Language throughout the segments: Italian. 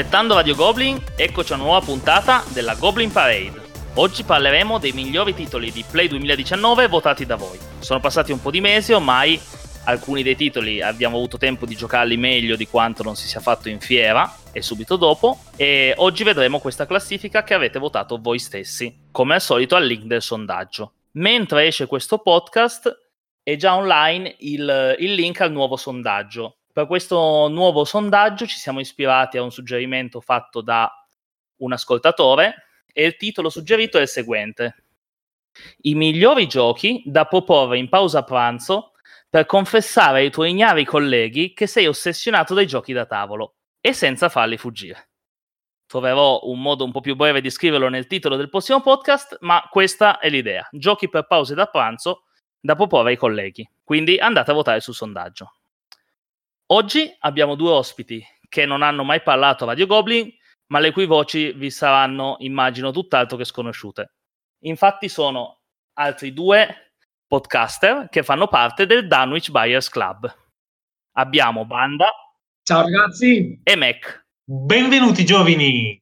Aspettando Radio Goblin, eccoci a una nuova puntata della Goblin Parade. Oggi parleremo dei migliori titoli di Play 2019 votati da voi. Sono passati un po' di mesi, ormai alcuni dei titoli abbiamo avuto tempo di giocarli meglio di quanto non si sia fatto in fiera e subito dopo e oggi vedremo questa classifica che avete votato voi stessi, come al solito al link del sondaggio. Mentre esce questo podcast è già online il, il link al nuovo sondaggio per questo nuovo sondaggio ci siamo ispirati a un suggerimento fatto da un ascoltatore e il titolo suggerito è il seguente. I migliori giochi da proporre in pausa pranzo per confessare ai tuoi ignari colleghi che sei ossessionato dai giochi da tavolo e senza farli fuggire. Troverò un modo un po' più breve di scriverlo nel titolo del prossimo podcast, ma questa è l'idea. Giochi per pause da pranzo da proporre ai colleghi. Quindi andate a votare sul sondaggio. Oggi abbiamo due ospiti che non hanno mai parlato a Radio Goblin, ma le cui voci vi saranno, immagino, tutt'altro che sconosciute. Infatti sono altri due podcaster che fanno parte del Dunwich Buyers Club. Abbiamo Banda. Ciao ragazzi. E Mac. Benvenuti giovani.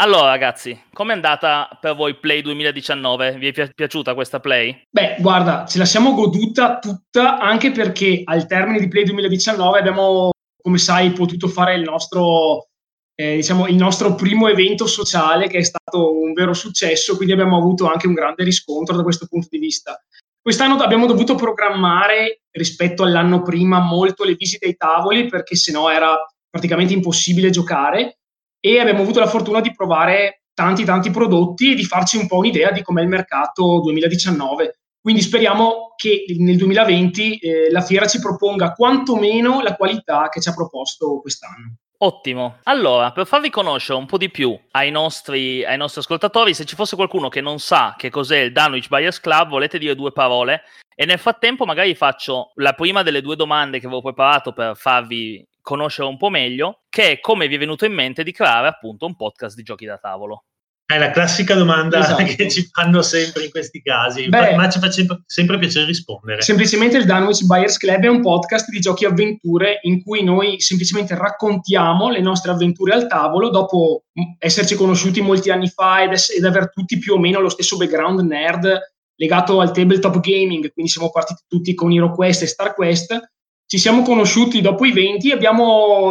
Allora ragazzi, com'è andata per voi Play 2019? Vi è pi- piaciuta questa Play? Beh, guarda, ce la siamo goduta tutta anche perché al termine di Play 2019 abbiamo, come sai, potuto fare il nostro, eh, diciamo, il nostro primo evento sociale che è stato un vero successo, quindi abbiamo avuto anche un grande riscontro da questo punto di vista. Quest'anno abbiamo dovuto programmare rispetto all'anno prima molto le visite ai tavoli perché sennò era praticamente impossibile giocare e abbiamo avuto la fortuna di provare tanti tanti prodotti e di farci un po' un'idea di com'è il mercato 2019. Quindi speriamo che nel 2020 eh, la fiera ci proponga quantomeno la qualità che ci ha proposto quest'anno. Ottimo. Allora, per farvi conoscere un po' di più ai nostri, ai nostri, ascoltatori, se ci fosse qualcuno che non sa che cos'è il Dunwich Buyers Club, volete dire due parole? E nel frattempo magari faccio la prima delle due domande che avevo preparato per farvi conoscere un po' meglio, che è come vi è venuto in mente di creare appunto un podcast di giochi da tavolo. È la classica domanda esatto. che ci fanno sempre in questi casi, Beh, ma ci fa sempre, sempre, piacere rispondere. Semplicemente il Dunwich Buyers Club è un podcast di giochi avventure in cui noi semplicemente raccontiamo le nostre avventure al tavolo dopo esserci conosciuti molti anni fa ed, ess- ed aver tutti più o meno lo stesso background nerd legato al tabletop gaming, quindi siamo partiti tutti con HeroQuest e StarQuest ci siamo conosciuti dopo i 20 e abbiamo,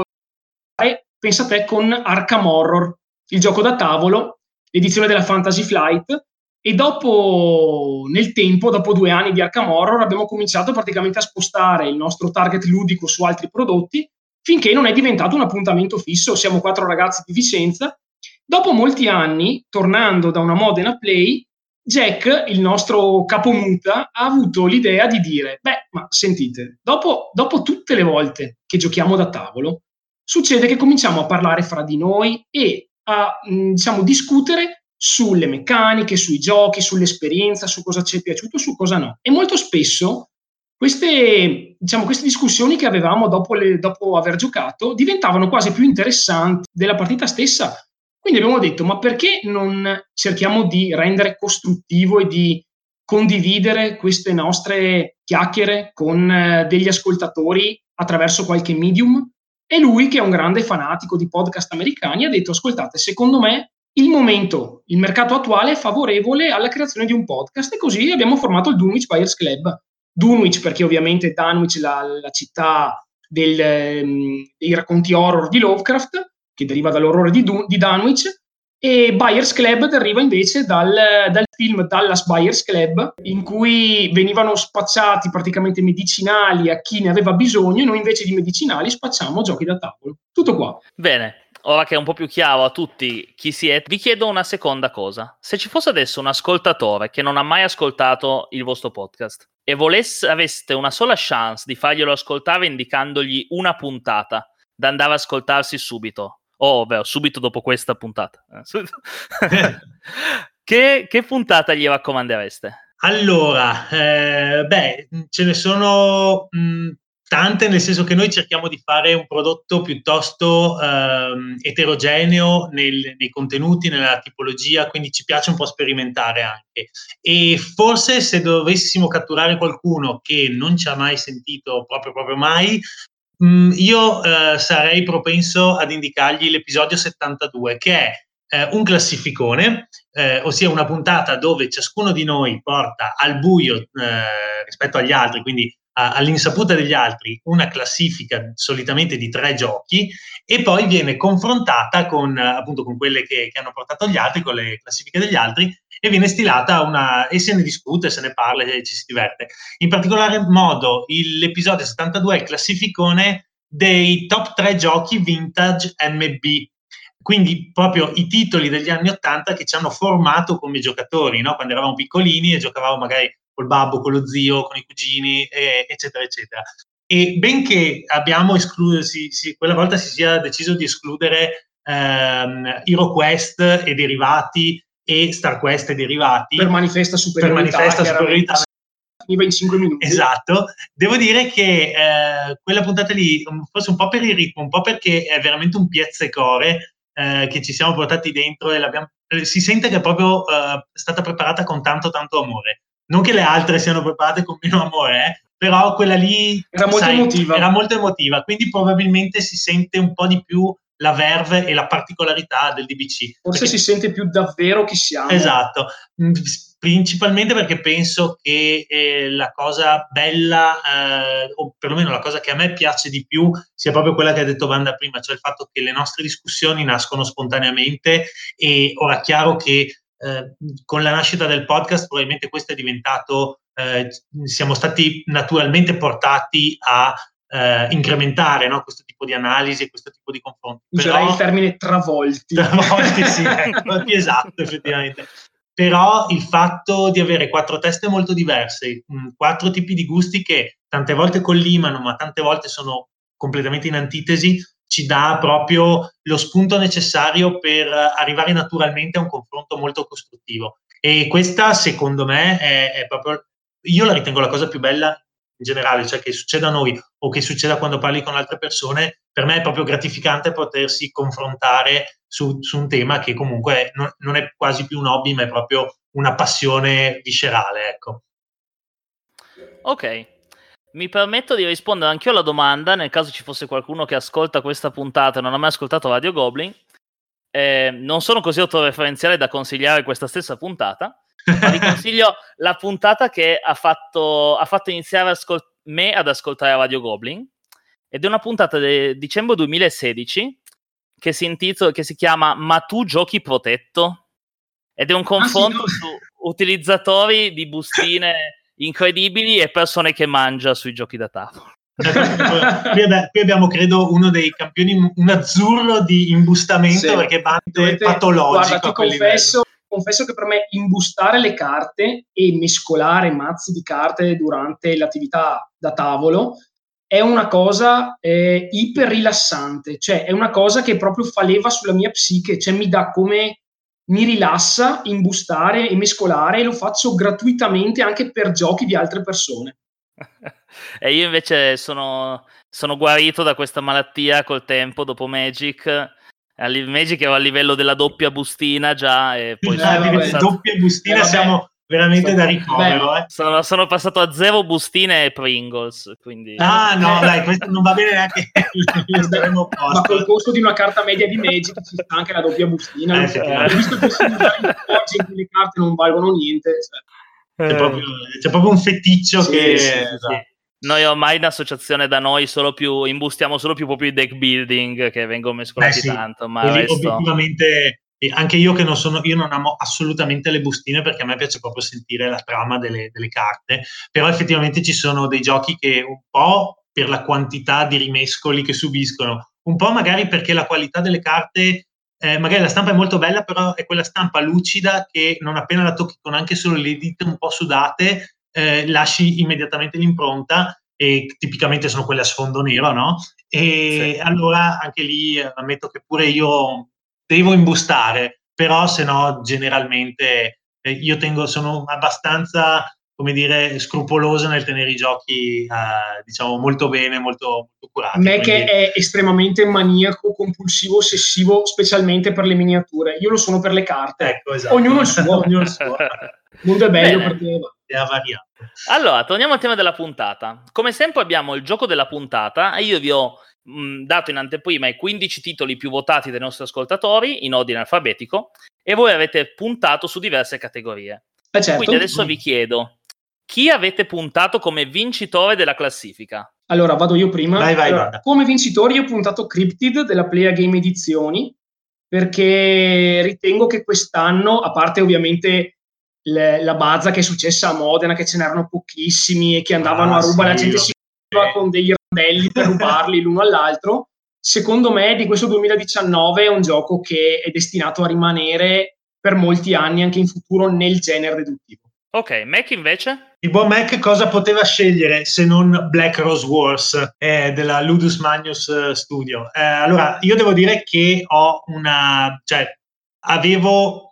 eh, pensa te, con Arkham Horror, il gioco da tavolo, l'edizione della Fantasy Flight, e dopo, nel tempo, dopo due anni di Arkham Horror, abbiamo cominciato praticamente a spostare il nostro target ludico su altri prodotti, finché non è diventato un appuntamento fisso. Siamo quattro ragazzi di Vicenza. Dopo molti anni, tornando da una Modena Play, Jack, il nostro capomuta, ha avuto l'idea di dire, beh, ma sentite, dopo, dopo tutte le volte che giochiamo da tavolo, succede che cominciamo a parlare fra di noi e a, mm, diciamo, discutere sulle meccaniche, sui giochi, sull'esperienza, su cosa ci è piaciuto, su cosa no. E molto spesso queste, diciamo, queste discussioni che avevamo dopo, le, dopo aver giocato diventavano quasi più interessanti della partita stessa quindi abbiamo detto, ma perché non cerchiamo di rendere costruttivo e di condividere queste nostre chiacchiere con eh, degli ascoltatori attraverso qualche medium? E lui, che è un grande fanatico di podcast americani, ha detto, ascoltate, secondo me il momento, il mercato attuale è favorevole alla creazione di un podcast e così abbiamo formato il Dunwich Buyers Club. Dunwich perché ovviamente Dunwich è la, la città del, ehm, dei racconti horror di Lovecraft, che deriva dall'orrore di, Dun- di Dunwich, e Buyers Club deriva invece dal, dal, film Dallas Buyers Club, in cui venivano spacciati praticamente medicinali a chi ne aveva bisogno, e noi invece di medicinali spacciamo giochi da tavolo. Tutto qua. Bene. Ora che è un po' più chiaro a tutti chi siete, vi chiedo una seconda cosa. Se ci fosse adesso un ascoltatore che non ha mai ascoltato il vostro podcast e volesse, aveste una sola chance di farglielo ascoltare indicandogli una puntata da andare ad ascoltarsi subito, Oh, beh, subito dopo questa puntata. Eh, che, che, puntata gli raccomandereste? Allora, eh, beh, ce ne sono mh, tante, nel senso che noi cerchiamo di fare un prodotto piuttosto ehm, eterogeneo nel, nei contenuti, nella tipologia, quindi ci piace un po' sperimentare anche. E forse se dovessimo catturare qualcuno che non ci ha mai sentito proprio, proprio mai, Mm, io eh, sarei propenso ad indicargli l'episodio 72, che è eh, un classificone, eh, ossia una puntata dove ciascuno di noi porta al buio eh, rispetto agli altri, quindi a, all'insaputa degli altri, una classifica solitamente di tre giochi e poi viene confrontata con, appunto, con quelle che, che hanno portato gli altri, con le classifiche degli altri e viene stilata una e se ne discute, se ne parla e ci si diverte. In particolare modo il, l'episodio 72 è il classificone dei top 3 giochi vintage MB, quindi proprio i titoli degli anni 80 che ci hanno formato come giocatori, no? quando eravamo piccolini e giocavamo magari col babbo, con lo zio, con i cugini, eh, eccetera, eccetera. E benché abbiamo escluso, si, si, quella volta si sia deciso di escludere ehm, HeroQuest e derivati e StarQuest e derivati per manifesta superiorità, per manifesta superiorità finiva in 5 minuti. Esatto, devo dire che eh, quella puntata lì, forse un po' per il ritmo, un po' perché è veramente un piazzecore eh, che ci siamo portati dentro e eh, si sente che è proprio eh, stata preparata con tanto tanto amore. Non che le altre siano preparate con meno amore, eh, però quella lì era molto sai, emotiva. Era molto emotiva, quindi probabilmente si sente un po' di più la verve e la particolarità del DBC. Forse perché... si sente più davvero chi siamo. Esatto, mm, principalmente perché penso che eh, la cosa bella, eh, o perlomeno la cosa che a me piace di più, sia proprio quella che ha detto Wanda prima, cioè il fatto che le nostre discussioni nascono spontaneamente e ora è chiaro che eh, con la nascita del podcast probabilmente questo è diventato, eh, siamo stati naturalmente portati a eh, incrementare no? questo tipo di analisi e questo tipo di confronto. Userei Però, il termine travolti. Travolti, sì, ecco, esatto, effettivamente. Però il fatto di avere quattro teste molto diverse, mh, quattro tipi di gusti che tante volte collimano, ma tante volte sono completamente in antitesi, ci dà proprio lo spunto necessario per arrivare naturalmente a un confronto molto costruttivo. E questa, secondo me, è, è proprio, io la ritengo la cosa più bella in generale, cioè che succeda a noi o che succeda quando parli con altre persone, per me è proprio gratificante potersi confrontare su, su un tema che comunque non, non, è quasi più un hobby, ma è proprio una passione viscerale, ecco. Ok, mi permetto di rispondere anche io alla domanda, nel caso ci fosse qualcuno che ascolta questa puntata e non ha mai ascoltato Radio Goblin. Eh, non sono così autoreferenziale da consigliare questa stessa puntata, ma vi consiglio la puntata che ha fatto, ha fatto iniziare ascol- me ad ascoltare Radio Goblin. Ed è una puntata di dicembre 2016 che si, intitola, che si chiama Ma tu giochi protetto? Ed è un confronto ah, sì, no? su utilizzatori di bustine incredibili e persone che mangia sui giochi da tavolo. qui, qui, abbiamo credo uno dei campioni un azzurro di imbustamento sì. perché batte patologico guarda ti confesso, confesso che per me imbustare le carte e mescolare mazzi di carte durante l'attività da tavolo è una cosa eh, iper rilassante, cioè è una cosa che proprio fa leva sulla mia psiche, cioè mi dà come mi rilassa imbustare e mescolare e lo faccio gratuitamente anche per giochi di altre persone. e io invece sono, sono, guarito da questa malattia col tempo, dopo Magic. Magic ero a livello della doppia bustina già e poi eh, sono passato... doppia bustina eh, siamo veramente da ricovero. Eh. Sono, sono, passato a zero bustine e Pringles. Quindi... Ah, no, dai, questo non va bene neanche. Ma col costo di una carta media di Magic ci sta anche la doppia bustina. Eh, eh. Visto che oggi in cui le carte non valgono niente, cioè. c'è, proprio, c'è, proprio, un feticcio sì, che. Sì, sì. Esatto. Noi ormai in associazione da noi solo più imbustiamo solo più proprio i deck building che vengono mescolati tanto. Ma resto... obiettivamente anche io che non sono, io non amo assolutamente le bustine perché a me piace proprio sentire la trama delle, delle carte, però effettivamente ci sono dei giochi che un po' per la quantità di rimescoli che subiscono, un po' magari perché la qualità delle carte, eh, magari la stampa è molto bella, però è quella stampa lucida che non appena la tocchi con anche solo le dita un po' sudate, eh, lasci immediatamente l'impronta e tipicamente sono quelle a sfondo nero, no? E sì. allora anche lì eh, ammetto che pure io devo imbustare, però se no generalmente eh, io tengo, sono abbastanza come dire, scrupoloso nel tenere i giochi, eh, diciamo, molto bene, molto, molto curati. Me quindi... che è estremamente maniaco, compulsivo, ossessivo, specialmente per le miniature. Io lo sono per le carte. Ecco, esatto. Ognuno il suo. Ognuno il suo. Molto è bello Bene. perché ha variato. Allora, torniamo al tema della puntata. Come sempre abbiamo il gioco della puntata e io vi ho mh, dato in anteprima i 15 titoli più votati dai nostri ascoltatori in ordine alfabetico e voi avete puntato su diverse categorie. Eh certo. Quindi adesso vi chiedo, chi avete puntato come vincitore della classifica? Allora, vado io prima. Vai, vai, allora, come vincitori ho puntato Cryptid della Playa Game Edizioni perché ritengo che quest'anno, a parte ovviamente le, la bazza che è successa a Modena, che ce n'erano pochissimi e che andavano Ah, a ruba, la sì, gente vabbè. si muoveva con degli randelli per rubarli l'uno all'altro. Secondo me di questo 2019 è un gioco che è destinato a rimanere per molti anni anche in futuro nel genere deduttivo. Ok, Mac invece? Il buon Mac cosa poteva scegliere se non Black Rose Wars eh, della Ludus Magnus eh, Studio? Eh, allora, io devo dire che ho una... cioè, avevo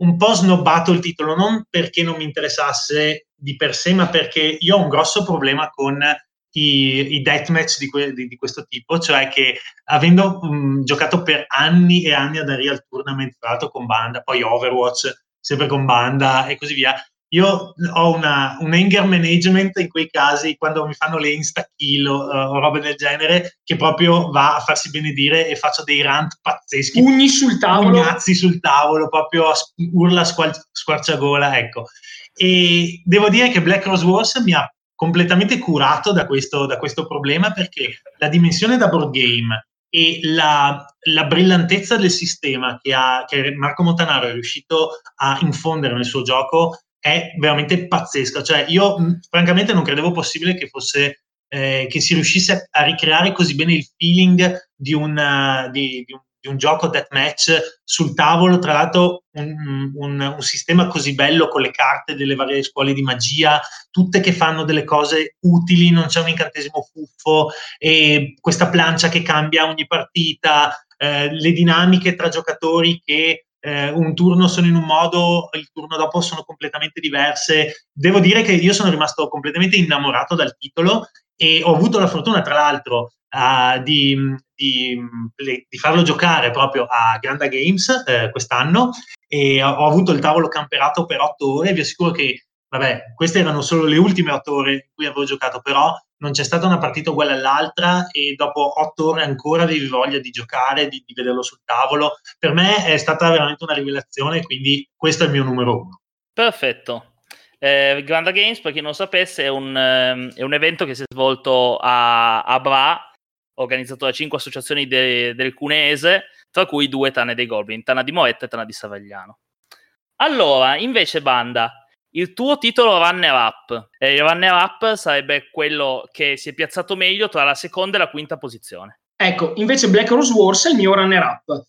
un po' snobbato il titolo, non perché non mi interessasse di per sé, ma perché io ho un grosso problema con i, i deathmatch di, que- di, di questo tipo, cioè che avendo mh, giocato per anni e anni ad Unreal Tournament, tra l'altro con banda, poi Overwatch, sempre con banda e così via, io ho una, un anger management in quei casi quando mi fanno le insta-kill o, o robe del genere che proprio va a farsi benedire e faccio dei rant pazzeschi Pugni sul tavolo. pugnazzi sul tavolo, proprio urla squal- squarciagola, ecco. E devo dire che Black Rose Wars mi ha completamente curato da questo, da questo problema perché la dimensione da board game e la, la brillantezza del sistema che, ha, che Marco Montanaro è riuscito a infondere nel suo gioco è veramente pazzesca. Cioè, io mh, francamente non credevo possibile che fosse eh, che si riuscisse a ricreare così bene il feeling di un, uh, di, di un, di un gioco deathmatch sul tavolo, tra l'altro un, un, un, sistema così bello con le carte delle varie scuole di magia, tutte che fanno delle cose utili, non c'è un incantesimo fuffo, e questa plancia che cambia ogni partita, eh, le dinamiche tra giocatori che eh, un turno sono in un modo, il turno dopo sono completamente diverse. Devo dire che io sono rimasto completamente innamorato dal titolo e ho avuto la fortuna, tra l'altro, uh, di, di, di, farlo giocare proprio a Granda Games eh, quest'anno e ho, avuto il tavolo camperato per otto ore. Vi assicuro che, vabbè, queste erano solo le ultime otto ore in cui avevo giocato, però non c'è stata una partita uguale all'altra e dopo otto ore ancora avevi voglia di giocare, di, di vederlo sul tavolo. Per me è stata veramente una rivelazione, quindi questo è il mio numero uno. Perfetto. Eh, Granda Games, per chi non lo sapesse, è un, eh, è un, evento che si è svolto a, a Bra, organizzato da cinque associazioni de, del Cuneese, tra cui due Tane dei Goblin, Tana di Moetta e Tana di Savagliano. Allora, invece, Banda, il tuo titolo runner-up. Eh, il runner-up sarebbe quello che si è piazzato meglio tra la seconda e la quinta posizione. Ecco, invece Black Rose Wars è il mio runner-up.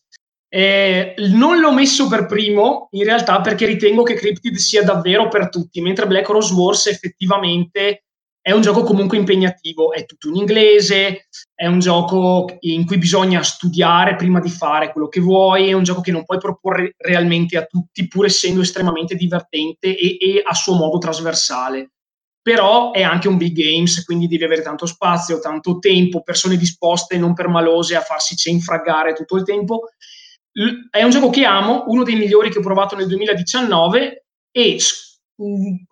Eh, non l'ho messo per primo in realtà perché ritengo che Cryptid sia davvero per tutti, mentre Black Rose Wars effettivamente è un gioco comunque impegnativo, è tutto in inglese, è un gioco in cui bisogna studiare prima di fare quello che vuoi, è un gioco che non puoi proporre realmente a tutti pur essendo estremamente divertente e, e a suo modo trasversale. Però è anche un big games, quindi devi avere tanto spazio, tanto tempo, persone disposte non permalose a farsi cenfraggare tutto il tempo è un gioco che amo, uno dei migliori che ho provato nel 2019 e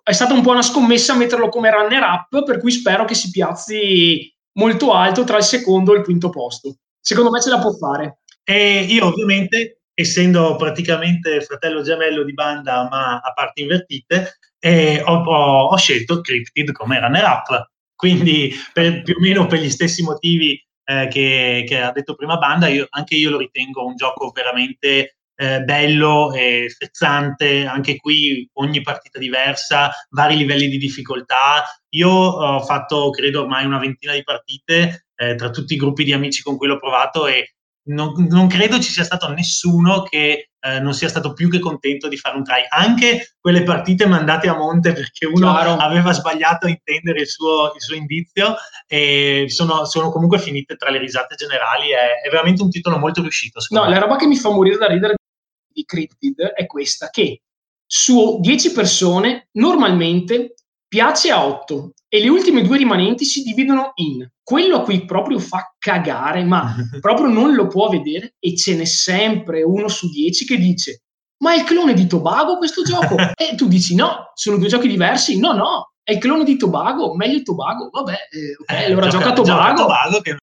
è stata un po' una scommessa metterlo come runner up, per cui spero che si piazzi molto alto tra il secondo e il quinto posto. Secondo me ce la può fare. E io ovviamente, essendo praticamente fratello gemello di banda ma a parti invertite, eh, ho, ho, ho, scelto Cryptid come runner up. Quindi per, più o meno per gli stessi motivi eh, che, che, ha detto prima Banda, io, anche io lo ritengo un gioco veramente eh, bello e frizzante, anche qui ogni partita diversa, vari livelli di difficoltà. Io ho fatto, credo, ormai una ventina di partite eh, tra tutti i gruppi di amici con cui l'ho provato e non, non credo ci sia stato nessuno che eh, non sia stato più che contento di fare un try. Anche quelle partite mandate a monte perché uno Chiaro. aveva sbagliato a intendere il suo, il suo indizio e sono, sono, comunque finite tra le risate generali. È, è veramente un titolo molto riuscito. No, me. la roba che mi fa morire da ridere di Cryptid è questa, che su 10 persone normalmente piace a 8 e le ultime due rimanenti si dividono in quello a cui proprio fa cagare, ma proprio non lo può vedere e ce n'è sempre uno su 10 che dice ma è il clone di Tobago questo gioco? e tu dici no, sono due giochi diversi? No, no, è il clone di Tobago, meglio Tobago, vabbè, eh, ok, eh, allora gioca, gioca Tobago. Gioca Tobago che...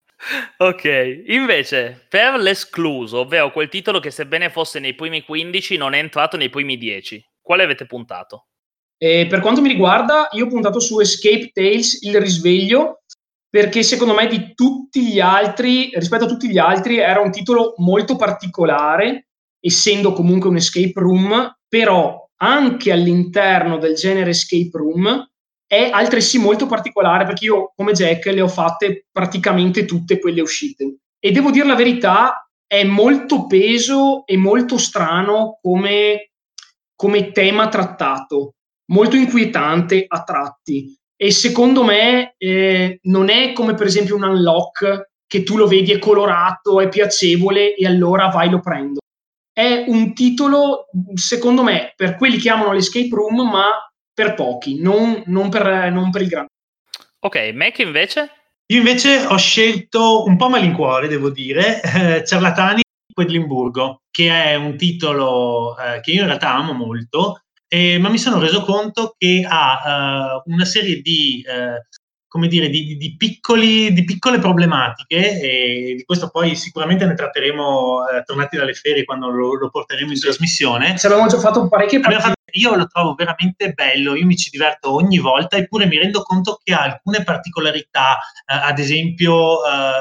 Ok, invece per l'escluso, ovvero quel titolo che sebbene fosse nei primi 15 non è entrato nei primi 10, quale avete puntato? Eh, per quanto mi riguarda, io ho puntato su Escape Tales, il risveglio, perché secondo me di tutti gli altri, rispetto a tutti gli altri, era un titolo molto particolare, essendo comunque un escape room, però anche all'interno del genere escape room è altresì molto particolare perché io come Jack le ho fatte praticamente tutte quelle uscite. E devo dire la verità è molto peso e molto strano come, come tema trattato. Molto inquietante a tratti. E secondo me eh, non è come per esempio un unlock che tu lo vedi è colorato, è piacevole e allora vai lo prendo. È un titolo, secondo me, per quelli che amano l'escape room, ma per pochi, non, non, per, non per il grande. Ok, Mac invece? Io invece ho scelto un po' malincuore, devo dire, eh, Ciarlatani di Quedlinburgo, che è un titolo eh, che io in realtà amo molto, eh, ma mi sono reso conto che ha uh, una serie di, uh, come dire, di, di, piccoli, di, piccole problematiche e di questo poi sicuramente ne tratteremo uh, tornati dalle ferie quando lo, lo porteremo in sì. trasmissione. Ci abbiamo già fatto parecchie partite. Io lo trovo veramente bello, io mi ci diverto ogni volta, eppure mi rendo conto che ha alcune particolarità, ad esempio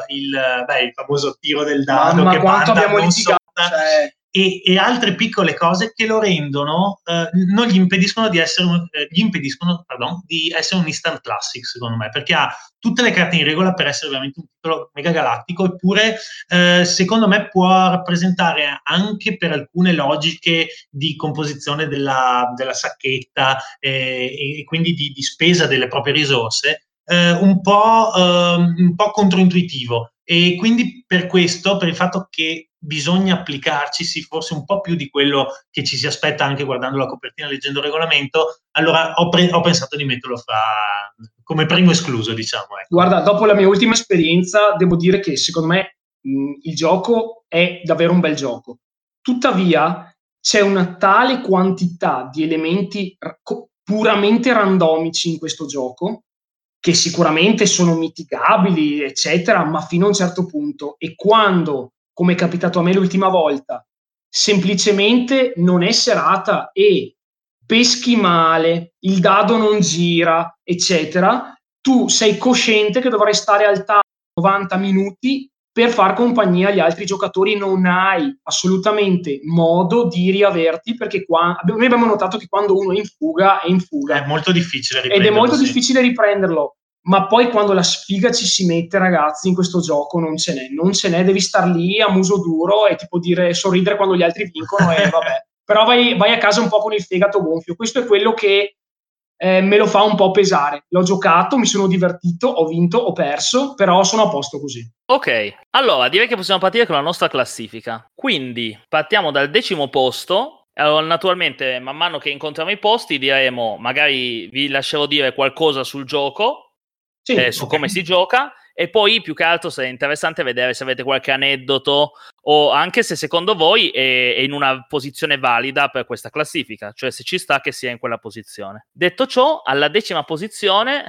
il, beh, il, famoso tiro del dado Mamma che quanto abbiamo litigato, cioè e, e, altre piccole cose che lo rendono, eh, non gli impediscono di essere un, eh, gli impediscono, pardon, di essere un instant classic, secondo me, perché ha tutte le carte in regola per essere veramente un titolo mega galattico, eppure eh, secondo me può rappresentare anche per alcune logiche di composizione della, della sacchetta eh, e quindi di, di, spesa delle proprie risorse, eh, un po', ehm, un po' controintuitivo. E quindi per questo, per il fatto che bisogna applicarci forse un po' più di quello che ci si aspetta anche guardando la copertina, leggendo il regolamento, allora ho, pre- ho pensato di metterlo fra, come primo escluso, diciamo. Ecco. Guarda, dopo la mia ultima esperienza, devo dire che secondo me mh, il gioco è davvero un bel gioco. Tuttavia, c'è una tale quantità di elementi r- puramente randomici in questo gioco che sicuramente sono mitigabili, eccetera, ma fino a un certo punto. E quando come è capitato a me l'ultima volta, semplicemente non è serata e peschi male, il dado non gira, eccetera, tu sei cosciente che dovrai stare al tavolo 90 minuti per far compagnia agli altri giocatori, non hai assolutamente modo di riaverti perché qua, noi abbiamo notato che quando uno è in fuga è in fuga. È molto difficile riprenderlo. Ed è molto sì. difficile riprenderlo ma poi quando la sfiga ci si mette, ragazzi, in questo gioco non ce n'è, non ce n'è, devi star lì a muso duro e tipo dire sorridere quando gli altri vincono e vabbè. Però vai, vai, a casa un po' con il fegato gonfio. Questo è quello che eh, me lo fa un po' pesare. L'ho giocato, mi sono divertito, ho vinto, ho perso, però sono a posto così. Ok, allora direi che possiamo partire con la nostra classifica. Quindi partiamo dal decimo posto allora, naturalmente, man mano che incontriamo i posti, diremo, magari vi lascerò dire qualcosa sul gioco sì, eh, su okay. come si gioca e poi più che altro sarebbe interessante vedere se avete qualche aneddoto o anche se secondo voi è, è, in una posizione valida per questa classifica, cioè se ci sta che sia in quella posizione. Detto ciò, alla decima posizione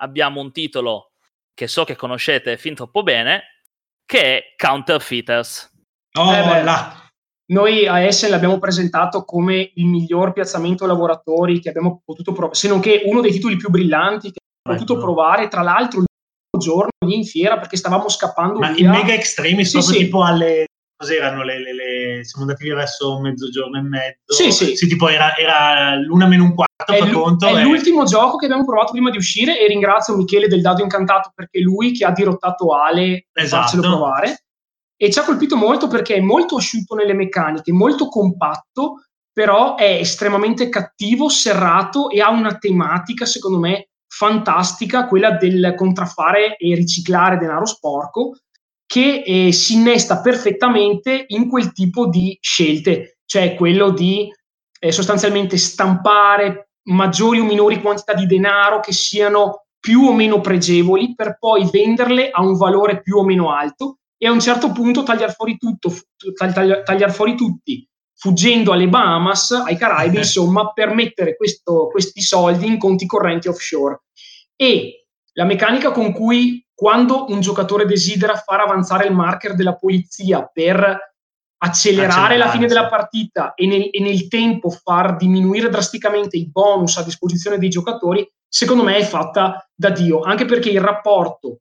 abbiamo un titolo che so che conoscete fin troppo bene, che è Counterfeiters. Oh, eh là. Noi a Essen l'abbiamo presentato come il miglior piazzamento lavoratori che abbiamo potuto provare, se non che uno dei titoli più brillanti che potuto provare, tra l'altro, il giorno lì in fiera perché stavamo scappando Ma via. in mega extremis, sì, proprio sì. tipo alle cos'erano le, le, le, siamo andati via verso mezzogiorno e mezzo sì sì, sì tipo era, era l'una meno un quarto è, conto, è e... l'ultimo gioco che abbiamo provato prima di uscire e ringrazio Michele del Dado Incantato perché lui che ha dirottato Ale esatto. farcelo provare e ci ha colpito molto perché è molto asciutto nelle meccaniche molto compatto però è estremamente cattivo serrato e ha una tematica secondo me fantastica, quella del contraffare e riciclare denaro sporco, che eh, si innesta perfettamente in quel tipo di scelte, cioè quello di eh, sostanzialmente stampare maggiori o minori quantità di denaro che siano più o meno pregevoli per poi venderle a un valore più o meno alto e a un certo punto tagliare fuori tutto, tagliare fuori tutti fuggendo alle Bahamas, ai Caraibi, insomma, per mettere questo, questi soldi in conti correnti offshore. E la meccanica con cui quando un giocatore desidera far avanzare il marker della polizia per accelerare la fine della partita e nel, e nel, tempo far diminuire drasticamente i bonus a disposizione dei giocatori, secondo me è fatta da Dio, anche perché il rapporto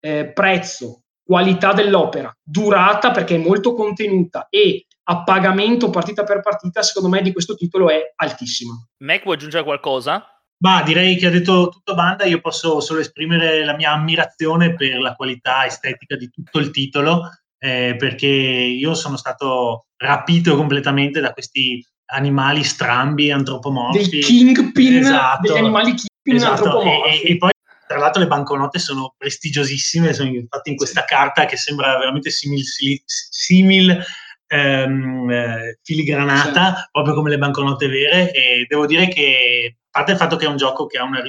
eh, prezzo, qualità dell'opera, durata perché è molto contenuta e a pagamento partita per partita, secondo me di questo titolo è altissimo. Mac vuoi aggiungere qualcosa? Ma direi che ha detto tutto Banda, io posso solo esprimere la mia ammirazione per la qualità estetica di tutto il titolo, eh, perché io sono stato rapito completamente da questi animali strambi, antropomorfi. Del kingpin, esatto, degli animali kingpin esatto. antropomorfi. E, e, poi tra l'altro le banconote sono prestigiosissime, sono fatte in questa carta che sembra veramente simil, simil ehm, eh, filigranata, sì. proprio come le banconote vere. E devo dire che, parte il fatto che è un gioco che ha una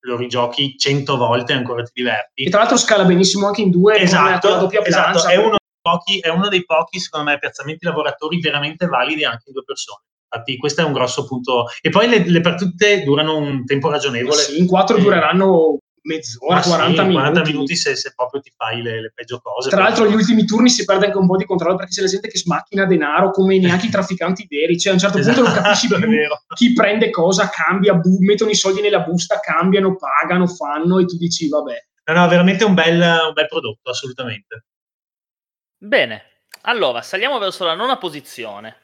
lo rigiochi cento volte e ancora ti diverti. E tra l'altro scala benissimo anche in due, esatto, la doppia esatto. Plancia, è, uno pochi, è uno dei pochi, secondo me, piazzamenti lavoratori veramente validi anche in due persone. Infatti, questo è un grosso punto. E poi le, le partite durano un tempo ragionevole. Sì, in quattro eh, dureranno mezz'ora, 40 sì, minuti. 40 minuti se, se proprio ti fai le, le peggio cose. Tra l'altro, negli ultimi turni si perde anche un po' di controllo perché c'è la gente che smacchina denaro come neanche i trafficanti veri. Cioè, a un certo punto non capisci esatto, più chi prende cosa, cambia, bu- mettono i soldi nella busta, cambiano, pagano, fanno e tu dici, vabbè. No, no, veramente un bel, un bel prodotto, assolutamente. Bene, allora saliamo verso la nona posizione.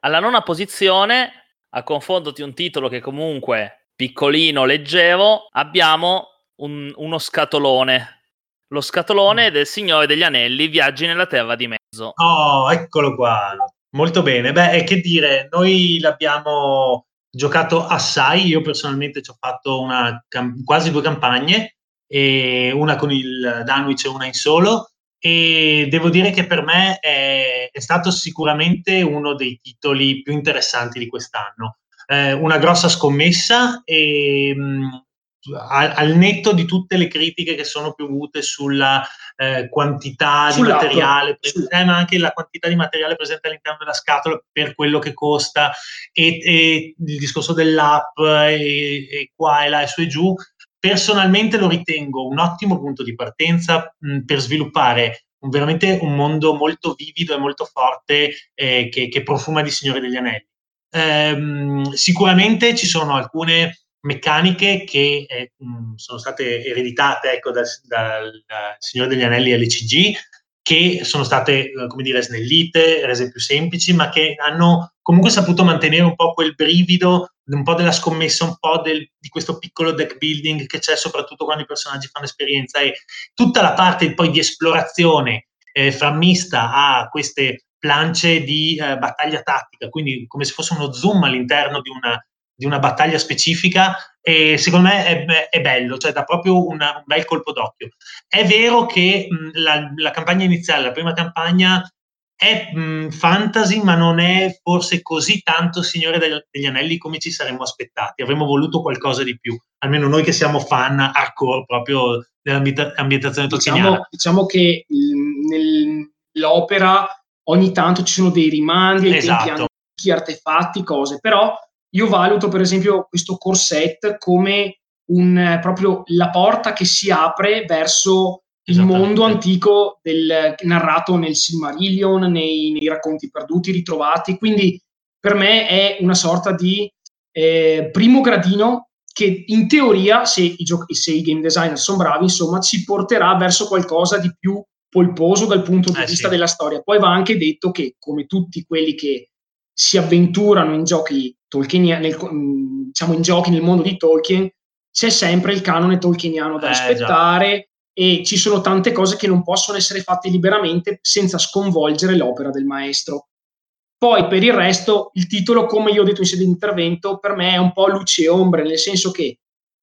Alla nona posizione, a confronto di un titolo che comunque piccolino, leggevo, abbiamo un, uno scatolone. Lo scatolone mm. del Signore degli Anelli, Viaggi nella Terra di Mezzo. Oh, eccolo qua. Molto bene. Beh, che dire, noi l'abbiamo giocato assai. Io personalmente ci ho fatto una, quasi due campagne, una con il Danwich e una in solo. E devo dire che per me è, è stato sicuramente uno dei titoli più interessanti di quest'anno. Eh, una grossa scommessa e mh, al, al, netto di tutte le critiche che sono piovute sulla eh, quantità di materiale, eh, ma anche la quantità di materiale presente all'interno della scatola per quello che costa e, e il discorso dell'app e, e, qua e là e su e giù, personalmente lo ritengo un ottimo punto di partenza mh, per sviluppare un, veramente un mondo molto vivido e molto forte eh, che, che, profuma di Signore degli Anelli. Ehm, sicuramente ci sono alcune meccaniche che eh, sono state ereditate ecco, dal, dal, dal, Signore degli Anelli LCG, che sono state, eh, come dire, snellite, rese più semplici, ma che hanno comunque saputo mantenere un po' quel brivido, un po' della scommessa, un po' del, di questo piccolo deck building che c'è soprattutto quando i personaggi fanno esperienza. E tutta la parte poi di esplorazione eh, frammista a queste plance di eh, battaglia tattica, quindi come se fosse uno zoom all'interno di una, di una battaglia specifica e secondo me è, è bello, cioè dà proprio una, un bel colpo d'occhio. È vero che mh, la, la, campagna iniziale, la prima campagna è mh, fantasy, ma non è forse così tanto Signore del, degli Anelli come ci saremmo aspettati. Avremmo voluto qualcosa di più, almeno noi che siamo fan hardcore proprio dell'ambientazione. Diciamo, diciamo che nell'opera ogni tanto ci sono dei rimandi esatto. tempi antichi, artefatti, cose, però io valuto per esempio questo corset come un, proprio la porta che si apre verso il mondo antico del, narrato nel Silmarillion, nei, nei, racconti perduti, ritrovati. Quindi per me è una sorta di eh, primo gradino che in teoria, se i, giochi, se i game designer sono bravi, insomma, ci porterà verso qualcosa di più polposo dal punto di eh, vista sì. della storia. Poi va anche detto che, come tutti quelli che si avventurano in giochi Tolkien, nel, diciamo in giochi nel mondo di Tolkien, c'è sempre il canone tolkieniano da eh, rispettare e ci sono tante cose che non possono essere fatte liberamente senza sconvolgere l'opera del maestro. Poi per il resto il titolo, come io ho detto in sede di intervento, per me è un po' luce e ombre, nel senso che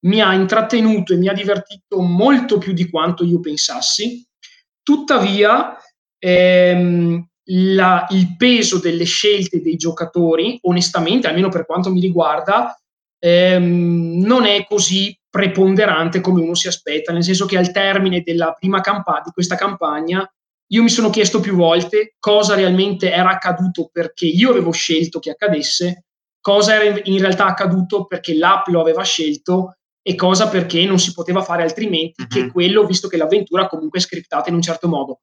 mi ha intrattenuto e mi ha divertito molto più di quanto io pensassi. Tuttavia, ehm, la, il peso delle scelte dei giocatori, onestamente, almeno per quanto mi riguarda, ehm, non è così preponderante come uno si aspetta, nel senso che al termine della prima campagna, di questa campagna, io mi sono chiesto più volte cosa realmente era accaduto perché io avevo scelto che accadesse, cosa era in realtà accaduto perché l'app lo aveva scelto e cosa perché non si poteva fare altrimenti uh-huh. che mhm. quello, visto che l'avventura comunque è scriptata in un certo modo.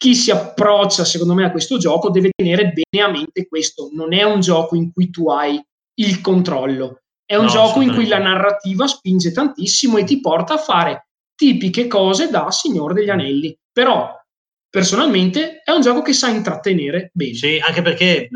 Chi si approccia, secondo me, a questo gioco deve tenere bene a mente questo. Non è un gioco in cui tu hai il controllo, è un no, gioco in cui la narrativa spinge tantissimo e ti porta a fare tipiche cose da Signore degli Anelli. Però personalmente è un gioco che sa intrattenere bene. Sì, anche perché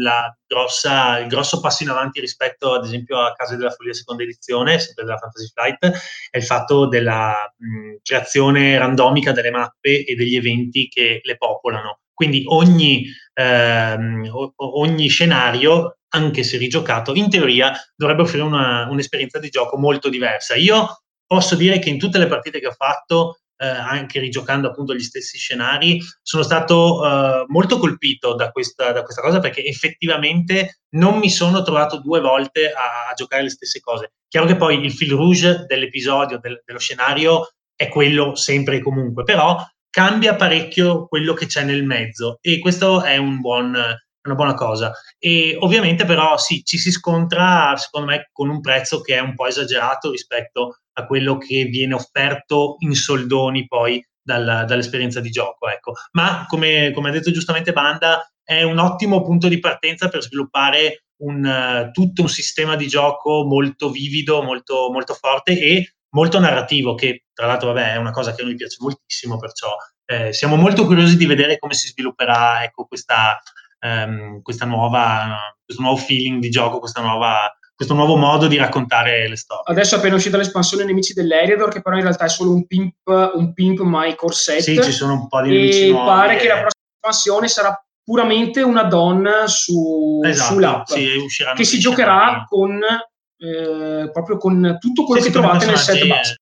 grossa, il grosso passo in avanti rispetto ad esempio a Casa della Follia seconda edizione, sempre della Fantasy Flight, è il fatto della mh, creazione randomica delle mappe e degli eventi che le popolano. Quindi ogni, ehm, ogni scenario, anche se rigiocato, in teoria dovrebbe offrire una, un'esperienza di gioco molto diversa. Io posso dire che in tutte le partite che ho fatto eh, anche rigiocando appunto gli stessi scenari, sono stato eh, molto colpito da questa, da questa, cosa perché effettivamente non mi sono trovato due volte a, a, giocare le stesse cose. Chiaro che poi il fil rouge dell'episodio, del, dello scenario, è quello sempre e comunque, però cambia parecchio quello che c'è nel mezzo e questo è un buon, una buona cosa. E ovviamente però sì, ci si scontra secondo me con un prezzo che è un po' esagerato rispetto a quello che viene offerto in soldoni poi dal, dall'esperienza di gioco. Ecco. Ma come, come, ha detto giustamente Banda, è un ottimo punto di partenza per sviluppare un, uh, tutto un sistema di gioco molto vivido, molto, molto forte e molto narrativo, che tra l'altro vabbè, è una cosa che a noi piace moltissimo, perciò eh, siamo molto curiosi di vedere come si svilupperà ecco, questa, um, questa nuova, questo nuovo feeling di gioco, questa nuova questo nuovo modo di raccontare le storie. Adesso è appena uscita l'espansione Nemici dell'Eriador, che però in realtà è solo un pimp, un pimp My Corset. Sì, ci sono un po' di nemici e nuovi. pare che la prossima espansione sarà puramente una donna su, esatto, sull'app, sì, che si giocherà con, eh, proprio con tutto quello sì, che trovate nel set base.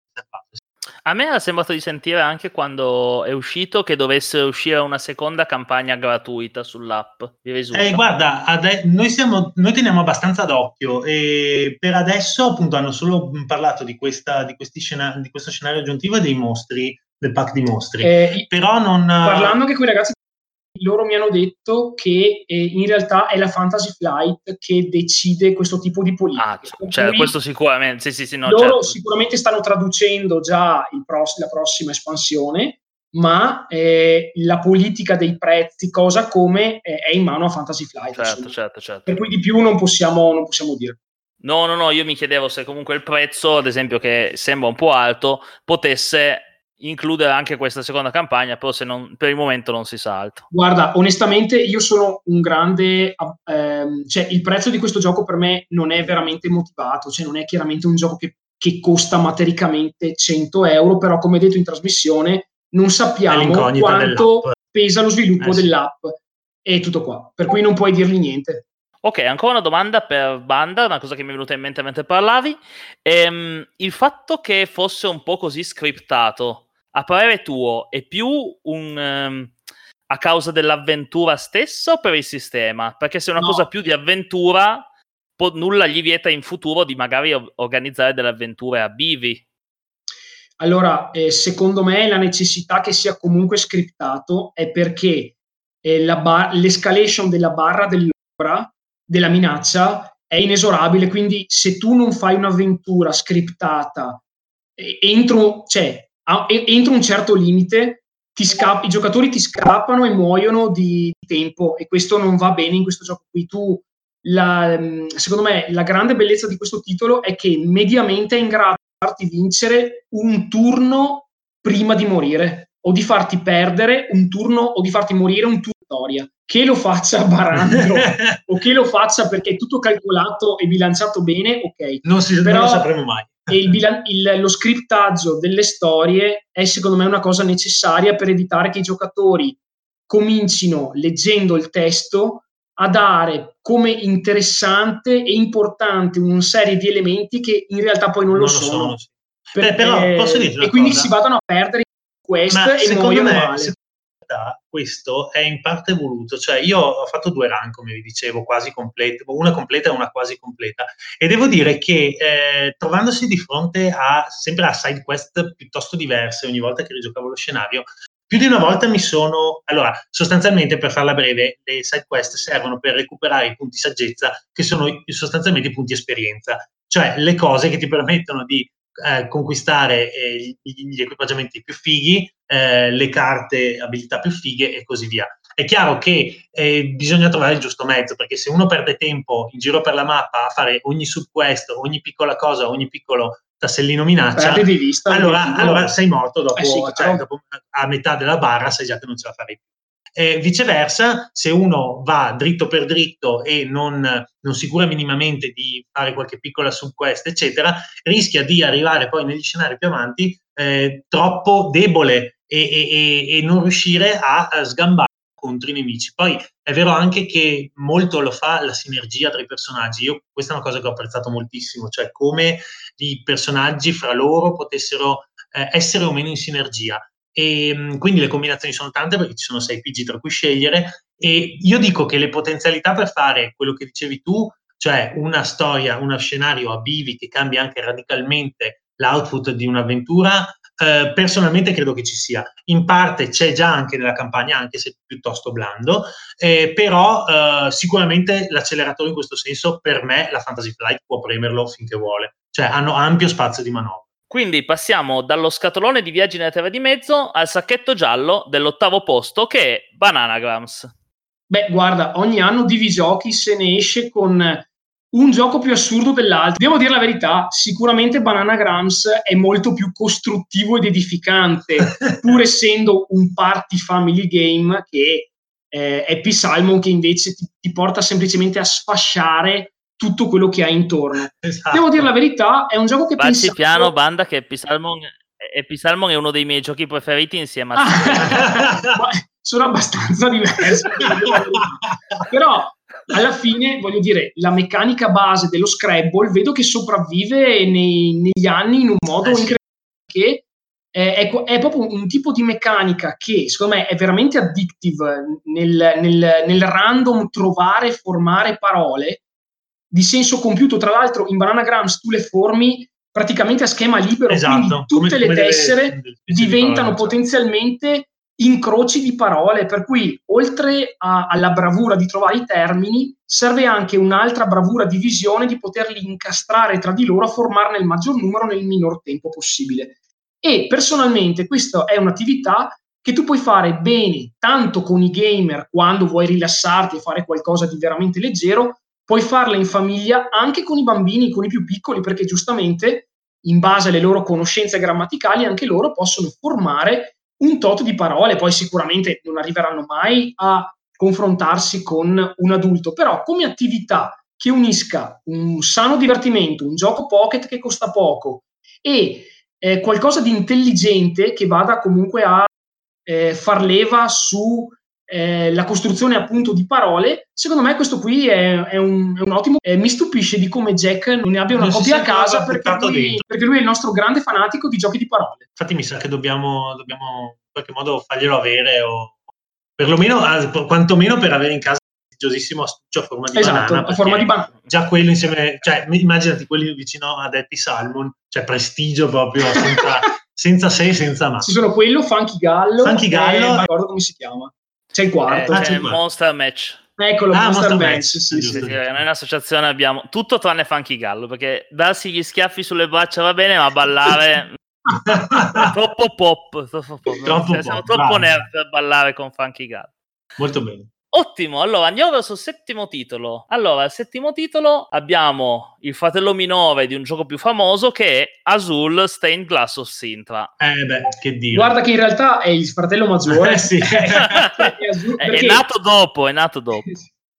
A me era sembrato di sentire anche quando è uscito che dovesse uscire una seconda campagna gratuita sull'app. Eh, guarda, ade- noi, siamo, noi, teniamo abbastanza d'occhio e per adesso appunto hanno solo parlato di, questa, di, scena- di questo scenario aggiuntivo e dei mostri, del pack di mostri. Eh, Però non... Parlando anche con i ragazzi loro mi hanno detto che eh, in realtà è la Fantasy Flight che decide questo tipo di politica. Ah, cioè, questo sicuramente, sì, sì, sì, no, loro certo. sicuramente stanno traducendo già pross- la prossima espansione, ma eh, la politica dei prezzi, cosa come, eh, è in mano a Fantasy Flight. Certo, certo, certo. Per cui di più non possiamo, non possiamo dire. No, no, no, io mi chiedevo se comunque il prezzo, ad esempio, che sembra un po' alto, potesse includere anche questa seconda campagna, però se non, per il momento non si sa altro. Guarda, onestamente io sono un grande... Ehm, cioè il prezzo di questo gioco per me non è veramente motivato, cioè non è chiaramente un gioco che, che costa matericamente 100 euro, però come detto in trasmissione non sappiamo quanto dell'app. pesa lo sviluppo eh, dell'app e tutto qua, per cui non puoi dirgli niente. Ok, ancora una domanda per Banda, una cosa che mi è venuta in mente mentre parlavi. Ehm, il fatto che fosse un po' così scriptato, a parere tuo, è più un, um, a causa dell'avventura stessa o per il sistema? Perché se è una no. cosa più di avventura, po- nulla gli vieta in futuro di magari o- organizzare delle avventure a bivi. Allora, eh, secondo me la necessità che sia comunque scriptato è perché eh, bar- l'escalation della barra dell'ora, della minaccia, è inesorabile. Quindi se tu non fai un'avventura scriptata eh, entro, cioè, a, entro un certo limite, sca- i giocatori ti scappano e muoiono di tempo e questo non va bene in questo gioco qui. Tu, la, mm, secondo me, la grande bellezza di questo titolo è che mediamente è in grado di farti vincere un turno prima di morire o di farti perdere un turno o di farti morire un turno. Che lo faccia barando o che lo faccia perché è tutto calcolato e bilanciato bene, ok. Non, si, Però, non lo sapremo mai e il, il, lo scriptaggio delle storie è secondo me una cosa necessaria per evitare che i giocatori comincino leggendo il testo a dare come interessante e importante una serie di elementi che in realtà poi non, non lo, sono. sono sì. Perché, Beh, però posso dire e quindi cosa? si vadano a perdere quest Ma e muoiono me, male realtà questo è in parte voluto, cioè io ho fatto due run, come vi dicevo, quasi complete, una completa e una quasi completa, e devo dire che eh, trovandosi di fronte a sempre a side quest piuttosto diverse ogni volta che rigiocavo lo scenario, più di una volta mi sono... Allora, sostanzialmente, per farla breve, le side quest servono per recuperare i punti saggezza, che sono sostanzialmente i punti esperienza, cioè le cose che ti permettono di eh, conquistare eh, gli, equipaggiamenti più fighi, eh, le carte, abilità più fighe e così via. È chiaro che eh, bisogna trovare il giusto mezzo, perché se uno perde tempo in giro per la mappa a fare ogni subquest, ogni piccola cosa, ogni piccolo tassellino minaccia, vista, allora, allora, sei morto dopo, eh sì, cioè, dopo, a metà della barra, sai già che non ce la farei più. E viceversa, se uno va dritto per dritto e non, non, si cura minimamente di fare qualche piccola subquest, eccetera, rischia di arrivare poi negli scenari più avanti eh, troppo debole e, e, e, non riuscire a, a sgambare contro i nemici. Poi è vero anche che molto lo fa la sinergia tra i personaggi. Io questa è una cosa che ho apprezzato moltissimo, cioè come i personaggi fra loro potessero eh, essere o meno in sinergia. E mm, quindi le combinazioni sono tante perché ci sono sei PG tra cui scegliere e io dico che le potenzialità per fare quello che dicevi tu, cioè una storia, uno scenario a bivi che cambia anche radicalmente l'output di un'avventura, eh, personalmente credo che ci sia. In parte c'è già anche nella campagna, anche se piuttosto blando, eh, però eh, sicuramente l'acceleratore in questo senso per me la Fantasy Flight può premerlo finché vuole, cioè hanno ampio spazio di manovra. Quindi passiamo dallo scatolone di Viaggi nella Terra di Mezzo al sacchetto giallo dell'ottavo posto che è Bananagrams. Beh, guarda, ogni anno di giochi se ne esce con un gioco più assurdo dell'altro. Devo dire la verità, sicuramente Bananagrams è molto più costruttivo ed edificante, pur essendo un party family game che eh, Happy Salmon che invece ti, ti, porta semplicemente a sfasciare tutto quello che hai intorno. Esatto. Devo dire la verità, è un gioco che Facci pensavo... piano, banda, che Happy Salmon, Happy Salmon è uno dei miei giochi preferiti insieme a... sono abbastanza diversi. Però alla fine, voglio dire, la meccanica base dello Scrabble vedo che sopravvive nei, negli anni in un modo eh incredibile che è, è, è, proprio un tipo di meccanica che secondo me è veramente addictive nel, nel, nel random trovare e formare parole di senso compiuto. Tra l'altro in Bananagrams tu le formi praticamente a schema libero, esatto, quindi tutte come, le tessere delle, delle diventano parole, potenzialmente incroci di parole, per cui oltre a, alla bravura di trovare i termini, serve anche un'altra bravura di visione di poterli incastrare tra di loro a formarne il maggior numero nel minor tempo possibile. E personalmente questa è un'attività che tu puoi fare bene tanto con i gamer quando vuoi rilassarti e fare qualcosa di veramente leggero, puoi farla in famiglia anche con i bambini, con i più piccoli, perché giustamente in base alle loro conoscenze grammaticali anche loro possono formare un tot di parole, poi sicuramente non arriveranno mai a confrontarsi con un adulto, però come attività che unisca un sano divertimento, un gioco pocket che costa poco e eh, qualcosa di intelligente che vada comunque a eh, far leva su eh, la costruzione appunto di parole, secondo me questo qui è, è, un, è un, ottimo. Eh, mi stupisce di come Jack non ne abbia una non copia a casa perché lui, perché lui, è il nostro grande fanatico di giochi di parole. Infatti mi sa che dobbiamo, dobbiamo in qualche modo farglielo avere o perlomeno, quantomeno per avere in casa prestigiosissimo astuccio a forma di esatto, banana. a forma di banana. Già quello insieme, cioè immaginati quelli vicino a Happy Salmon, cioè prestigio proprio senza, senza se senza ma. Ci sono quello, Funky Gallo. Funky Gallo. Eh, ricordo come si chiama. C'è il quarto. Eh, c'è, c'è il Monster Match. Eccolo, ah, Monster, Monster Match. Match. Sì, sì, sì, sì. Noi in associazione abbiamo tutto tranne Funky Gallo, perché darsi gli schiaffi sulle braccia va bene, ma ballare... troppo pop, troppo pop. Troppo cioè, siamo troppo nerd per ballare con Funky Gallo. Molto bene. Ottimo, allora andiamo verso il settimo titolo. Allora, al settimo titolo abbiamo il fratello minore di un gioco più famoso che è Azul Stained Glass of Sintra. Eh beh, che dire. Guarda che in realtà è il fratello maggiore. Eh sì. è, Azul, perché... è nato dopo, è nato dopo.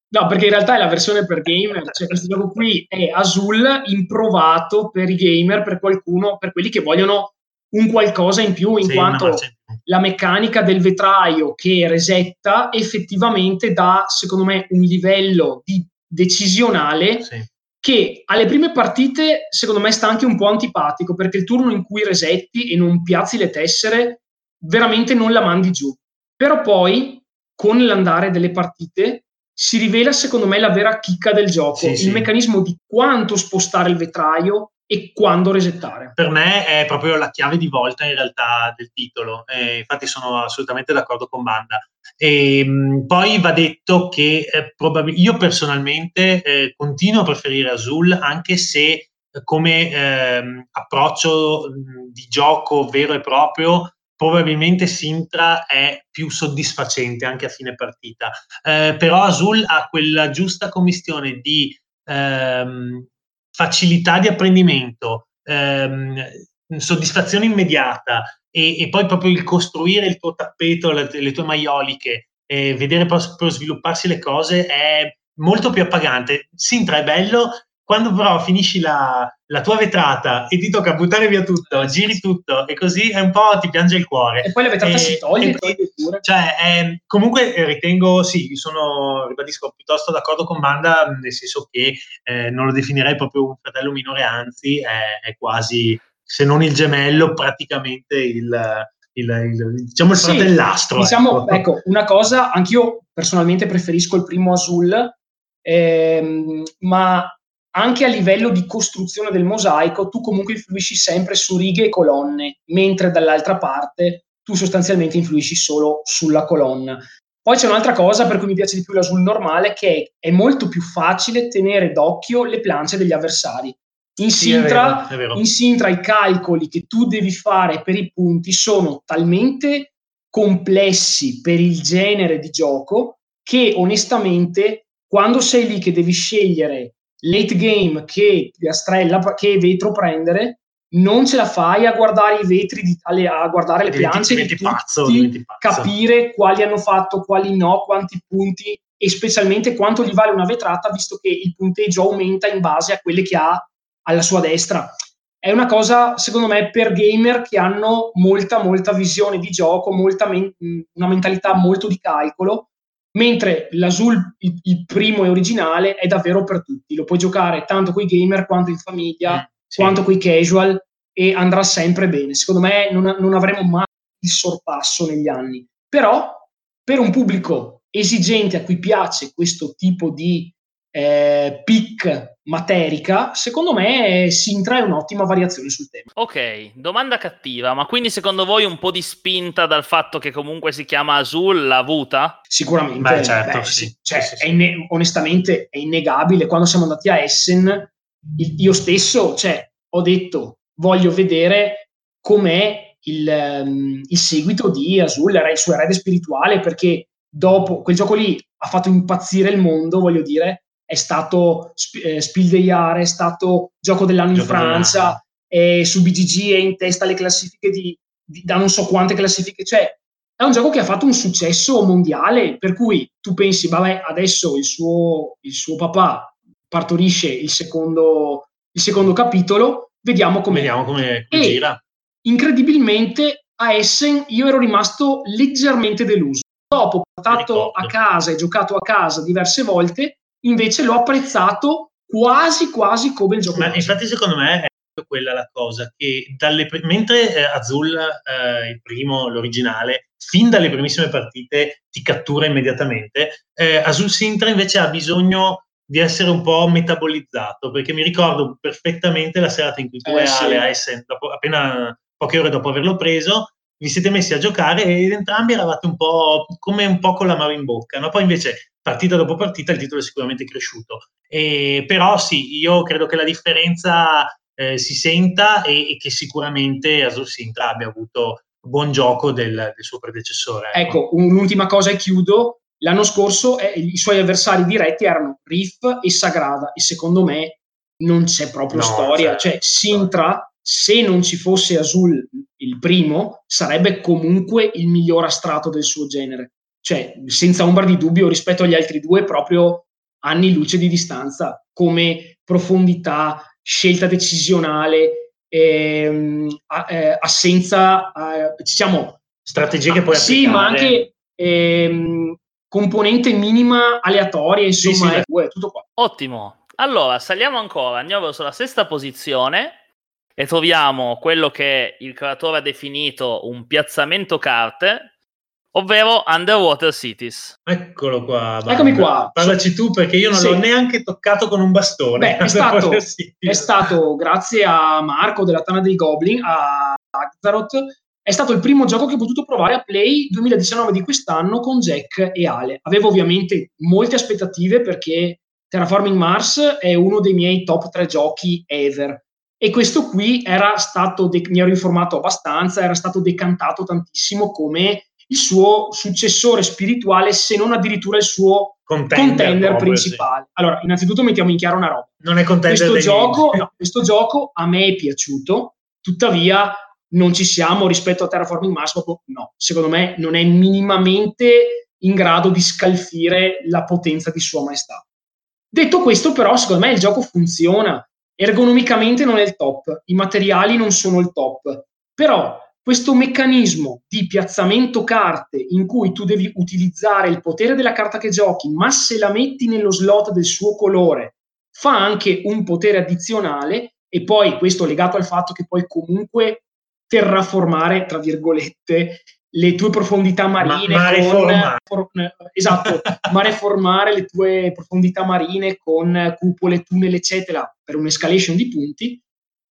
No, perché in realtà è la versione per gamer, cioè questo gioco qui è Azul improvato per i gamer, per qualcuno, per quelli che vogliono un qualcosa in più, in sì, quanto la meccanica del vetraio che resetta effettivamente dà, secondo me, un livello di decisionale sì. che alle prime partite, secondo me, sta anche un po' antipatico, perché il turno in cui resetti e non piazzi le tessere, veramente non la mandi giù. Però poi, con l'andare delle partite, si rivela, secondo me, la vera chicca del gioco, sì, il meccanismo di quanto spostare il vetraio e quando resettare. Per me è proprio la chiave di volta in realtà del titolo, eh, infatti sono assolutamente d'accordo con Banda. E, ehm, mh, poi va detto che eh, probab- io personalmente eh, continuo a preferire Azul anche se eh, come ehm, approccio di gioco vero e proprio probabilmente Sintra è più soddisfacente anche a fine partita. Eh, però Azul ha quella giusta commistione di ehm, facilità di apprendimento, ehm, soddisfazione immediata e, e, poi proprio il costruire il tuo tappeto, le, le tue maioliche, e vedere poi svilupparsi le cose è molto più appagante. Sintra è bello quando però finisci la, la, tua vetrata e ti tocca buttare via tutto, giri tutto e così è un po' ti piange il cuore. E poi la vetrata e, si toglie, e, toglie pure. Cioè, eh, comunque ritengo, sì, sono, ribadisco, piuttosto d'accordo con Banda, nel senso che eh, non lo definirei proprio un fratello minore, anzi è, è quasi, se non il gemello, praticamente il, il, il, diciamo il sì, fratellastro. Diciamo, ecco. ecco, una cosa, anch'io personalmente preferisco il primo Azul, ehm, ma anche a livello di costruzione del mosaico tu comunque influisci sempre su righe e colonne, mentre dall'altra parte tu sostanzialmente influisci solo sulla colonna. Poi c'è un'altra cosa per cui mi piace di più l'azul normale, che è molto più facile tenere d'occhio le plance degli avversari. In, sì, Sintra, è vero, è vero. in Sintra i calcoli che tu devi fare per i punti sono talmente complessi per il genere di gioco che onestamente quando sei lì che devi scegliere late game che piastrella, che vetro prendere, non ce la fai a guardare i vetri, di, a guardare le piante, diventi, diventi pazzo, diventi pazzo. capire quali hanno fatto, quali no, quanti punti e specialmente quanto gli vale una vetrata, visto che il punteggio aumenta in base a quelle che ha alla sua destra. È una cosa, secondo me, per gamer che hanno molta, molta visione di gioco, molta men- una mentalità molto di calcolo mentre l'Azul, il, il, primo e originale, è davvero per tutti. Lo puoi giocare tanto con i gamer quanto in famiglia, mm, sì. quanto con i casual e andrà sempre bene. Secondo me non, non avremo mai il sorpasso negli anni. Però per un pubblico esigente a cui piace questo tipo di eh, pick materica, secondo me Sintra è un'ottima variazione sul tema. Ok, domanda cattiva, ma quindi secondo voi un po' di spinta dal fatto che comunque si chiama Azul l'ha avuta? Sicuramente, Beh, certo, beh, sì. Cioè, sì, sì, è inne- onestamente è innegabile. Quando siamo andati a Essen, io stesso cioè, ho detto voglio vedere com'è il, um, il seguito di Azul, il suo erede spirituale, perché dopo quel gioco lì ha fatto impazzire il mondo, voglio dire, è stato eh, Spiel des Jahres, è stato Gioco dell'anno in Francia, e su BGG è in testa le classifiche di, di, da non so quante classifiche, cioè è un gioco che ha fatto un successo mondiale, per cui tu pensi, vabbè, adesso il suo, il suo papà partorisce il secondo, il secondo capitolo, vediamo come, vediamo come, come gira. Incredibilmente a Essen io ero rimasto leggermente deluso. Dopo portato a casa e giocato a casa diverse volte, invece l'ho apprezzato quasi quasi come il gioco. Ma infatti secondo me è quella la cosa che dalle, mentre eh, Azul, eh, il primo, l'originale, fin dalle primissime partite ti cattura immediatamente, eh, Azul Sintra invece ha bisogno di essere un po' metabolizzato, perché mi ricordo perfettamente la serata in cui tu e eh, Ale, a Essen, dopo, appena poche ore dopo averlo preso, vi siete messi a giocare ed entrambi eravate un po' come un po' con la mano in bocca, no? Poi invece partita dopo partita il titolo è sicuramente cresciuto. E, però sì, io credo che la differenza eh, si senta e, e, che sicuramente Azul Sintra abbia avuto buon gioco del, del suo predecessore. Ecco, ecco un'ultima cosa e chiudo. L'anno scorso eh, i suoi avversari diretti erano Riff e Sagrada e secondo me non c'è proprio no, storia. Cioè, Sintra, se non ci fosse Azul il primo, sarebbe comunque il miglior astrato del suo genere cioè senza ombra di dubbio rispetto agli altri due proprio anni luce di distanza come profondità, scelta decisionale, ehm, eh, assenza, eh, diciamo strategie che puoi applicare. Sì, ma anche ehm, componente minima aleatoria, insomma, sì, sì, è, è tutto qua. Ottimo. Allora, saliamo ancora, andiamo verso la sesta posizione e troviamo quello che il creatore ha definito un piazzamento carte ovvero Underwater Cities. Eccolo qua. Banda. Eccomi qua. Parlaci tu perché io non sì. l'ho neanche toccato con un bastone. Beh, è, stato, è stato, grazie a Marco della Tana dei Goblin, a Azaroth, è stato il primo gioco che ho potuto provare a Play 2019 di quest'anno con Jack e Ale. Avevo ovviamente molte aspettative perché Terraforming Mars è uno dei miei top 3 giochi ever. E questo qui era stato, de- mi ero informato abbastanza, era stato decantato tantissimo come il suo successore spirituale, se non addirittura il suo contender, contender principale. Sì. Allora, innanzitutto mettiamo in chiaro una roba. Non è contender questo gioco, no, questo gioco a me è piaciuto, tuttavia non ci siamo rispetto a Terraforming Mars, proprio no. Secondo me non è minimamente in grado di scalfire la potenza di Sua Maestà. Detto questo, però, secondo me il gioco funziona. Ergonomicamente non è il top, i materiali non sono il top, però questo meccanismo di piazzamento carte in cui tu devi utilizzare il potere della carta che giochi, ma se la metti nello slot del suo colore, fa anche un potere addizionale e poi questo legato al fatto che puoi comunque terraformare, tra virgolette, le tue profondità marine. Ma, con, for, esatto, ma reformare le tue profondità marine con cupole, tunnel, eccetera, per un'escalation di punti.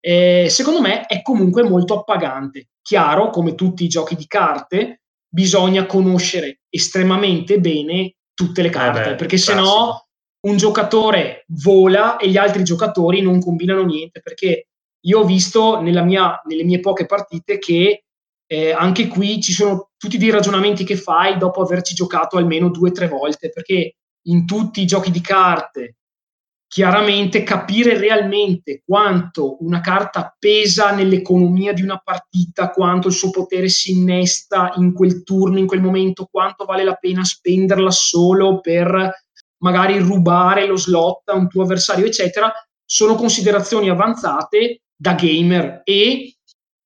Eh, secondo me è comunque molto appagante. Chiaro, come tutti i giochi di carte, bisogna conoscere estremamente bene tutte le eh carte, eh beh, perché se no un giocatore vola e gli altri giocatori non combinano niente, perché io ho visto mia, nelle mie poche partite che eh, anche qui ci sono tutti dei ragionamenti che fai dopo averci giocato almeno due o tre volte, perché in tutti i giochi di carte chiaramente capire realmente quanto una carta pesa nell'economia di una partita, quanto il suo potere si innesta in quel turno, in quel momento, quanto vale la pena spenderla solo per magari rubare lo slot a un tuo avversario, eccetera, sono considerazioni avanzate da gamer e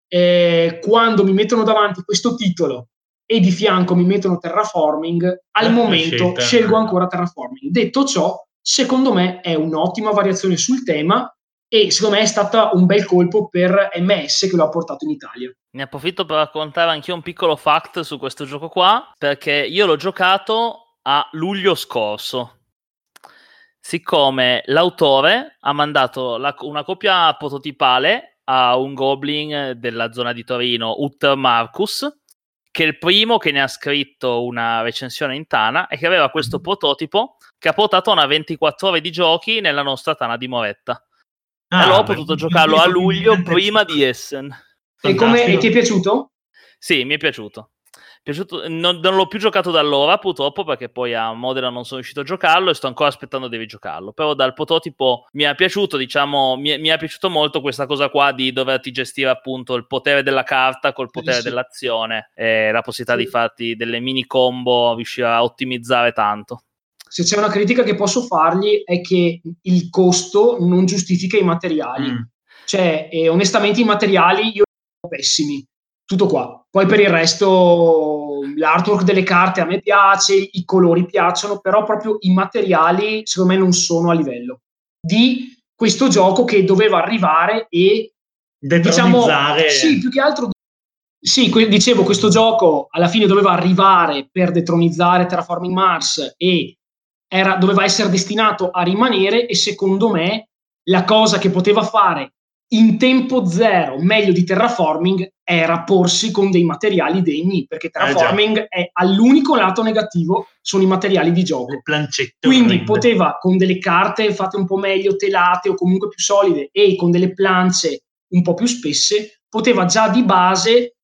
eh, quando mi mettono davanti questo titolo e di fianco mi mettono terraforming, al eh, momento scelta. scelgo ancora terraforming. Detto ciò, secondo me è un'ottima variazione sul tema e secondo me è stata un bel colpo per MS che lo ha portato in Italia. Ne approfitto per raccontare anche un piccolo fact su questo gioco qua, perché io l'ho giocato a luglio scorso siccome l'autore ha mandato la, una copia prototipale a un goblin della zona di Torino, Utter Marcus, che è il primo che ne ha scritto una recensione in Tana e che aveva questo prototipo che ha portato una 24 ore di giochi nella nostra Tana di Moretta. Ah, e allora ho potuto giocarlo a luglio prima di Essen. E, come, e ti è piaciuto? Sì, mi è piaciuto piaciuto, non, non, l'ho più giocato da allora purtroppo perché poi a Modena non sono riuscito a giocarlo e sto ancora aspettando di rigiocarlo però dal prototipo mi è piaciuto diciamo mi, mi è piaciuto molto questa cosa qua di doverti gestire appunto il potere della carta col potere sì. dell'azione e la possibilità sì. di farti delle mini combo riuscire a ottimizzare tanto se c'è una critica che posso fargli è che il costo non giustifica i materiali mm. cioè eh, onestamente i materiali io li ho pessimi tutto qua. Poi per il resto l'artwork delle carte a me piace, i colori piacciono, però proprio i materiali secondo me non sono a livello di questo gioco che doveva arrivare e diciamo sì, più che altro sì, dicevo, questo gioco alla fine doveva arrivare per detronizzare Terraforming Mars e era, doveva essere destinato a rimanere e secondo me la cosa che poteva fare in tempo zero, meglio di terraforming, era porsi con dei materiali degni, perché eh, terraforming eh è all'unico lato negativo sono i materiali di gioco. Quindi orrende. poteva con delle carte fatte un po' meglio, telate o comunque più solide e con delle plance un po' più spesse, poteva già di base,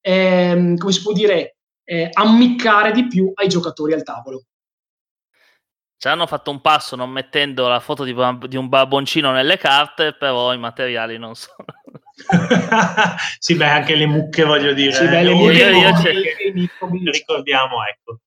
ehm, come si può dire, eh, ammiccare di più ai giocatori al tavolo. Ci hanno fatto un passo non mettendo la foto di, di un barboncino nelle carte, però i materiali non sono. sì, beh, anche le mucche, voglio dire. Sì, beh, le mucche, ricordiamo, ecco.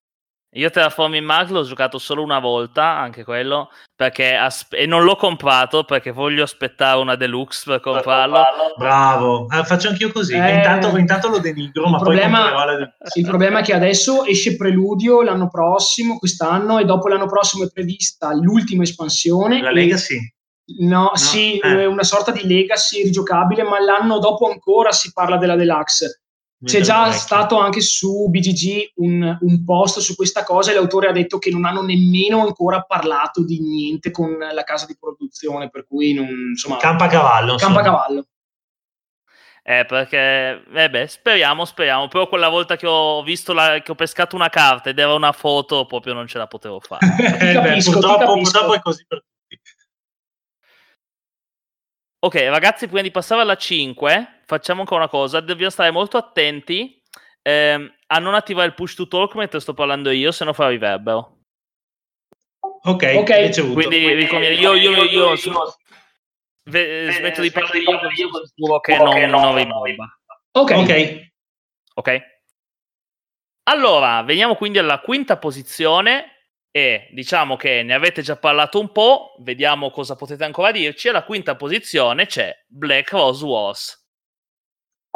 Io Terraforming Mars l'ho giocato solo una volta, anche quello, perché aspe- e non l'ho comprato perché voglio aspettare una deluxe per comprarlo. Bravo, ah, faccio anch'io così. Eh, intanto, intanto, lo denigro, ma problema, poi la... sì, il problema è che adesso esce Preludio l'anno prossimo, quest'anno, e dopo l'anno prossimo è prevista l'ultima espansione. La Legacy? No, no, sì, eh. una sorta di Legacy rigiocabile, ma l'anno dopo ancora si parla della Deluxe. C'è già stato anche su BGG un, un, post su questa cosa e l'autore ha detto che non hanno nemmeno ancora parlato di niente con la casa di produzione, per cui non, insomma... Campa cavallo. Campa cavallo. Eh, perché, eh beh, speriamo, speriamo. Però quella volta che ho visto la, che ho pescato una carta ed era una foto, proprio non ce la potevo fare. eh, capisco, beh, purtroppo, purtroppo, è così per tutti. Ok, ragazzi, prima di passare alla 5, facciamo ancora una cosa. Dobbiamo stare molto attenti ehm, a non attivare il push to talk mentre sto parlando io, se no fa riverbero. Ok, okay. quindi ricominciamo. Io, io, io, io, io Ve- smetto di parlare io, io sicuro che non, non, non rimomba. Ok. Ok. Ok. Allora, veniamo quindi alla quinta posizione e diciamo che ne avete già parlato un po', vediamo cosa potete ancora dirci. Alla quinta posizione c'è Black Rose Wars.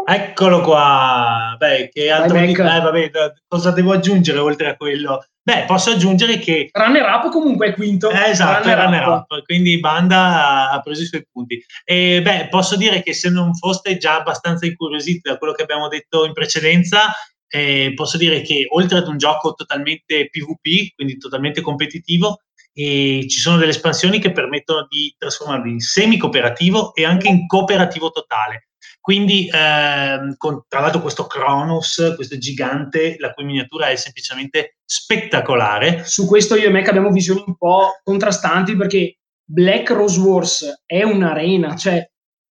Eccolo qua. Beh, che altro di... eh, vabbè, cosa devo aggiungere oltre a quello? Beh, posso aggiungere che... Runner up comunque è quinto. Eh, esatto, runner, runner up. up. Quindi Banda ha preso i suoi punti. E beh, posso dire che se non foste già abbastanza incuriositi da quello che abbiamo detto in precedenza, eh, posso dire che oltre ad un gioco totalmente PvP, quindi totalmente competitivo, e ci sono delle espansioni che permettono di trasformarlo in semi-cooperativo e anche in cooperativo totale. Quindi, ehm, con, tra l'altro, questo Kronos, questo gigante, la cui miniatura è semplicemente spettacolare. Su questo io e Mac abbiamo visioni un po' contrastanti perché Black Rose Wars è un'arena, cioè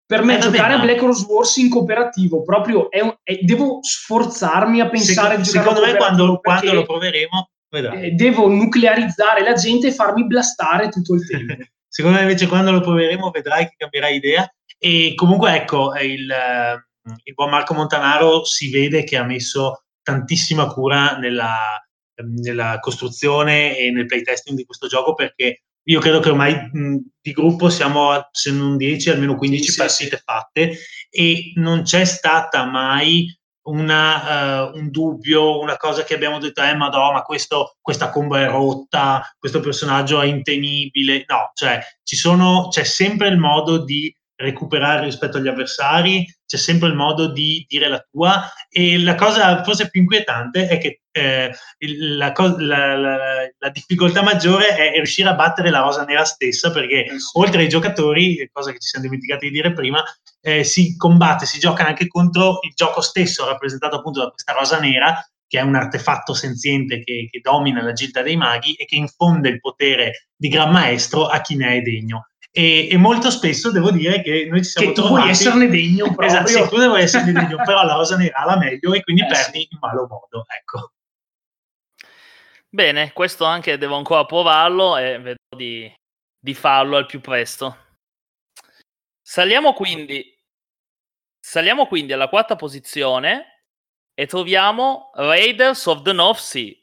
per me eh, giocare a Black Rose Wars in cooperativo proprio è un, è, devo sforzarmi a pensare secondo, di giocare secondo me quando, quando, lo proveremo eh, devo nuclearizzare la gente e farmi blastare tutto il tempo. Secondo me invece quando lo proveremo vedrai che cambierai idea. E comunque ecco, il, eh, il buon Marco Montanaro si vede che ha messo tantissima cura nella, nella costruzione e nel playtesting di questo gioco perché io credo che ormai mh, di gruppo siamo a, se non 10 almeno 15 sì, partite sì. fatte e non c'è stata mai una, uh, un dubbio, una cosa che abbiamo detto, eh, madonna, ma questo, questa combo è rotta, questo personaggio è intenibile. No, cioè, ci sono, c'è sempre il modo di recuperare rispetto agli avversari, c'è sempre il modo di dire la tua e la cosa forse più inquietante è che eh, la, la, la, la, difficoltà maggiore è riuscire a battere la rosa nera stessa perché eh oltre ai giocatori, cosa che ci siamo dimenticati di dire prima, eh, si combatte, si gioca anche contro il gioco stesso rappresentato appunto da questa rosa nera che è un artefatto senziente che, che domina la gilda dei maghi e che infonde il potere di Gran Maestro a chi ne è degno. E, e, molto spesso devo dire che noi ci siamo che tu trovati... vuoi esserne degno proprio. Esatto, sì, tu devi esserne degno, però la rosa nera la meglio e quindi eh, perdi sì. in malo modo, ecco. Bene, questo anche devo ancora provarlo e vedo di, di farlo al più presto. Saliamo quindi, saliamo quindi alla quarta posizione e troviamo Raiders of the North Sea.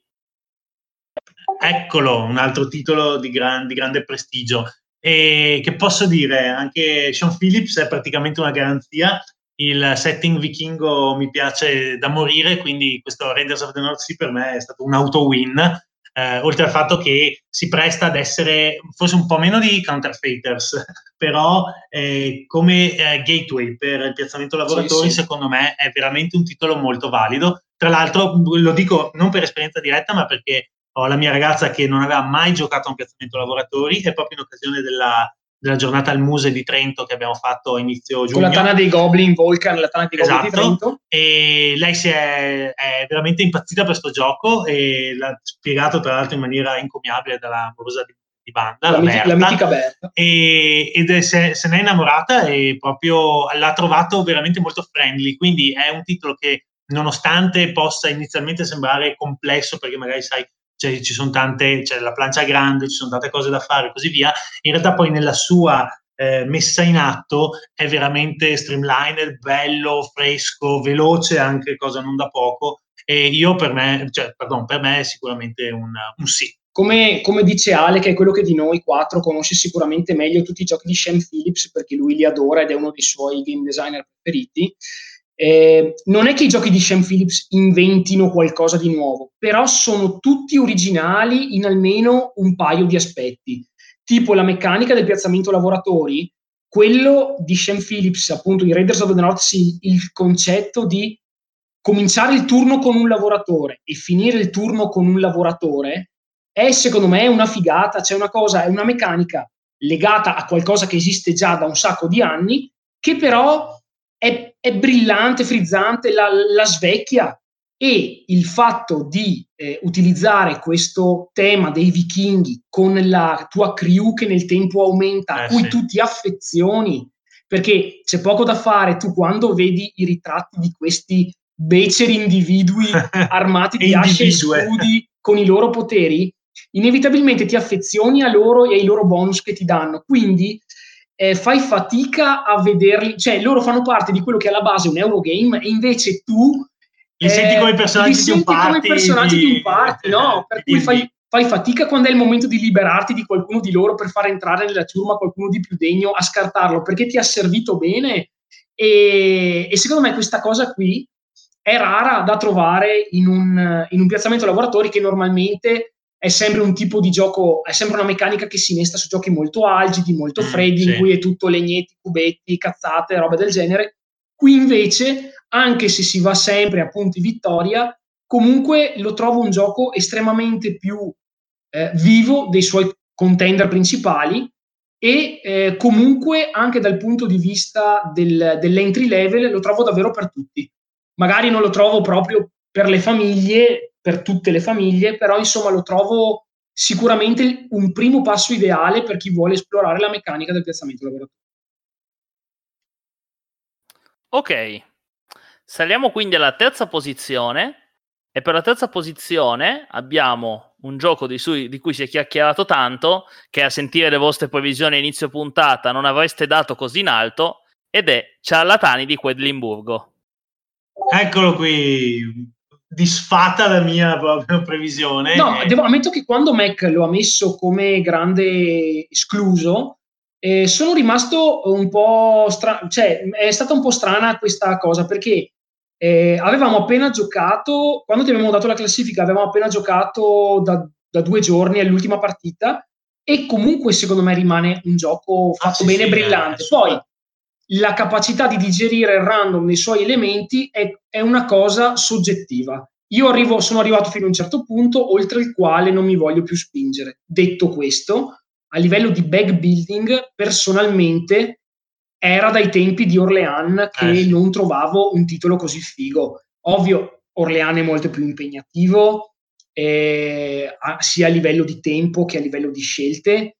Eccolo, un altro titolo di, gran, di grande prestigio. E che posso dire, anche Sean Phillips è praticamente una garanzia. Il setting vichingo mi piace da morire, quindi questo Raiders of the North Sea per me è stato un auto-win. Eh, oltre al fatto che si presta ad essere forse un po' meno di counterfeiters, però eh, come eh, gateway per il piazzamento lavoratori, sì, sì. secondo me è veramente un titolo molto valido. Tra l'altro, lo dico non per esperienza diretta, ma perché ho la mia ragazza che non aveva mai giocato a un piazzamento lavoratori e proprio in occasione della, della giornata al Muse di Trento che abbiamo fatto a inizio giugno. Con la Tana dei Goblin, Volcan, la Tana dei Goblin esatto. di Trento. E lei si è, è, veramente impazzita per questo gioco e l'ha spiegato tra l'altro in maniera incommiabile dalla amorosa di, di banda, la, la, Berta, la mitica Berta. E, ed è, se, se ne è innamorata e proprio l'ha trovato veramente molto friendly, quindi è un titolo che nonostante possa inizialmente sembrare complesso perché magari sai cioè, ci sono tante, c'è la plancia grande, ci sono tante cose da fare e così via, in realtà poi nella sua eh, messa in atto è veramente streamlined, bello, fresco, veloce anche, cosa non da poco, e io per me, cioè, pardon, per me è sicuramente un, un sì. Come, come, dice Ale, che è quello che di noi quattro conosce sicuramente meglio tutti i giochi di Shane Phillips, perché lui li adora ed è uno dei suoi game designer preferiti, eh, non è che i giochi di Sean Phillips inventino qualcosa di nuovo, però sono tutti originali in almeno un paio di aspetti, tipo la meccanica del piazzamento lavoratori, quello di Sean Phillips, appunto di Raiders of the North Sea, il concetto di cominciare il turno con un lavoratore e finire il turno con un lavoratore è secondo me una figata, c'è una cosa, è una meccanica legata a qualcosa che esiste già da un sacco di anni, che però è, è brillante, frizzante, la, la, svecchia e il fatto di eh, utilizzare questo tema dei vichinghi con la tua crew che nel tempo aumenta, a eh, cui sì. tu ti affezioni, perché c'è poco da fare, tu quando vedi i ritratti di questi beceri individui armati di asce e scudi con i loro poteri, inevitabilmente ti affezioni a loro e ai loro bonus che ti danno. Quindi eh, fai fatica a vederli, cioè loro fanno parte di quello che è alla base un Eurogame e invece tu li eh, senti come personaggi di un party, come personaggi di, di un party, no? Per cui fai, fai, fatica quando è il momento di liberarti di qualcuno di loro per fare entrare nella ciurma qualcuno di più degno a scartarlo perché ti ha servito bene e, e secondo me questa cosa qui è rara da trovare in un, in un piazzamento lavoratori che normalmente è sempre un tipo di gioco, è sempre una meccanica che si innesta su giochi molto algidi, molto mm, freddi, sì. in cui è tutto legnetti, cubetti, cazzate, roba del genere. Qui invece, anche se si va sempre a punti vittoria, comunque lo trovo un gioco estremamente più eh, vivo dei suoi contender principali e eh, comunque anche dal punto di vista del, dell'entry level lo trovo davvero per tutti. Magari non lo trovo proprio per le famiglie, per tutte le famiglie, però insomma lo trovo sicuramente un primo passo ideale per chi vuole esplorare la meccanica del piazzamento lavorativo. Ok, saliamo quindi alla terza posizione e per la terza posizione abbiamo un gioco di, su- di, cui si è chiacchierato tanto, che a sentire le vostre previsioni a inizio puntata non avreste dato così in alto, ed è Ciarlatani di Quedlinburgo. Eccolo qui, disfatta la mia proprio previsione. No, devo, ammetto che quando Mac lo ha messo come grande escluso, eh, sono rimasto un po' strano, cioè è stata un po' strana questa cosa perché eh, avevamo appena giocato, quando ti abbiamo dato la classifica, avevamo appena giocato da, da due giorni all'ultima partita e comunque secondo me rimane un gioco ah, fatto ah, sì, bene, sì, brillante. Eh, Poi la capacità di digerire il random nei suoi elementi è, è una cosa soggettiva. Io arrivo, sono arrivato fino a un certo punto, oltre il quale non mi voglio più spingere. Detto questo, a livello di bag building, personalmente era dai tempi di Orlean che eh. non trovavo un titolo così figo. Ovvio, Orlean è molto più impegnativo, eh, sia a livello di tempo che a livello di scelte,